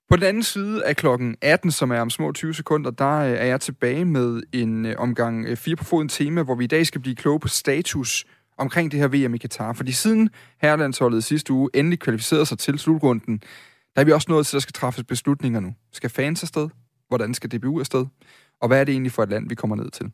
På den anden side af klokken 18, som er om små 20 sekunder, der øh, er jeg tilbage med en øh, omgang øh, fire på foden tema, hvor vi i dag skal blive kloge på status omkring det her VM i Katar. Fordi siden herrelandsholdet sidste uge endelig kvalificerede sig til slutrunden, der er vi også nået til, at der skal træffes beslutninger nu. Skal fans afsted? Hvordan skal DBU afsted? Og hvad er det egentlig for et land, vi kommer ned til?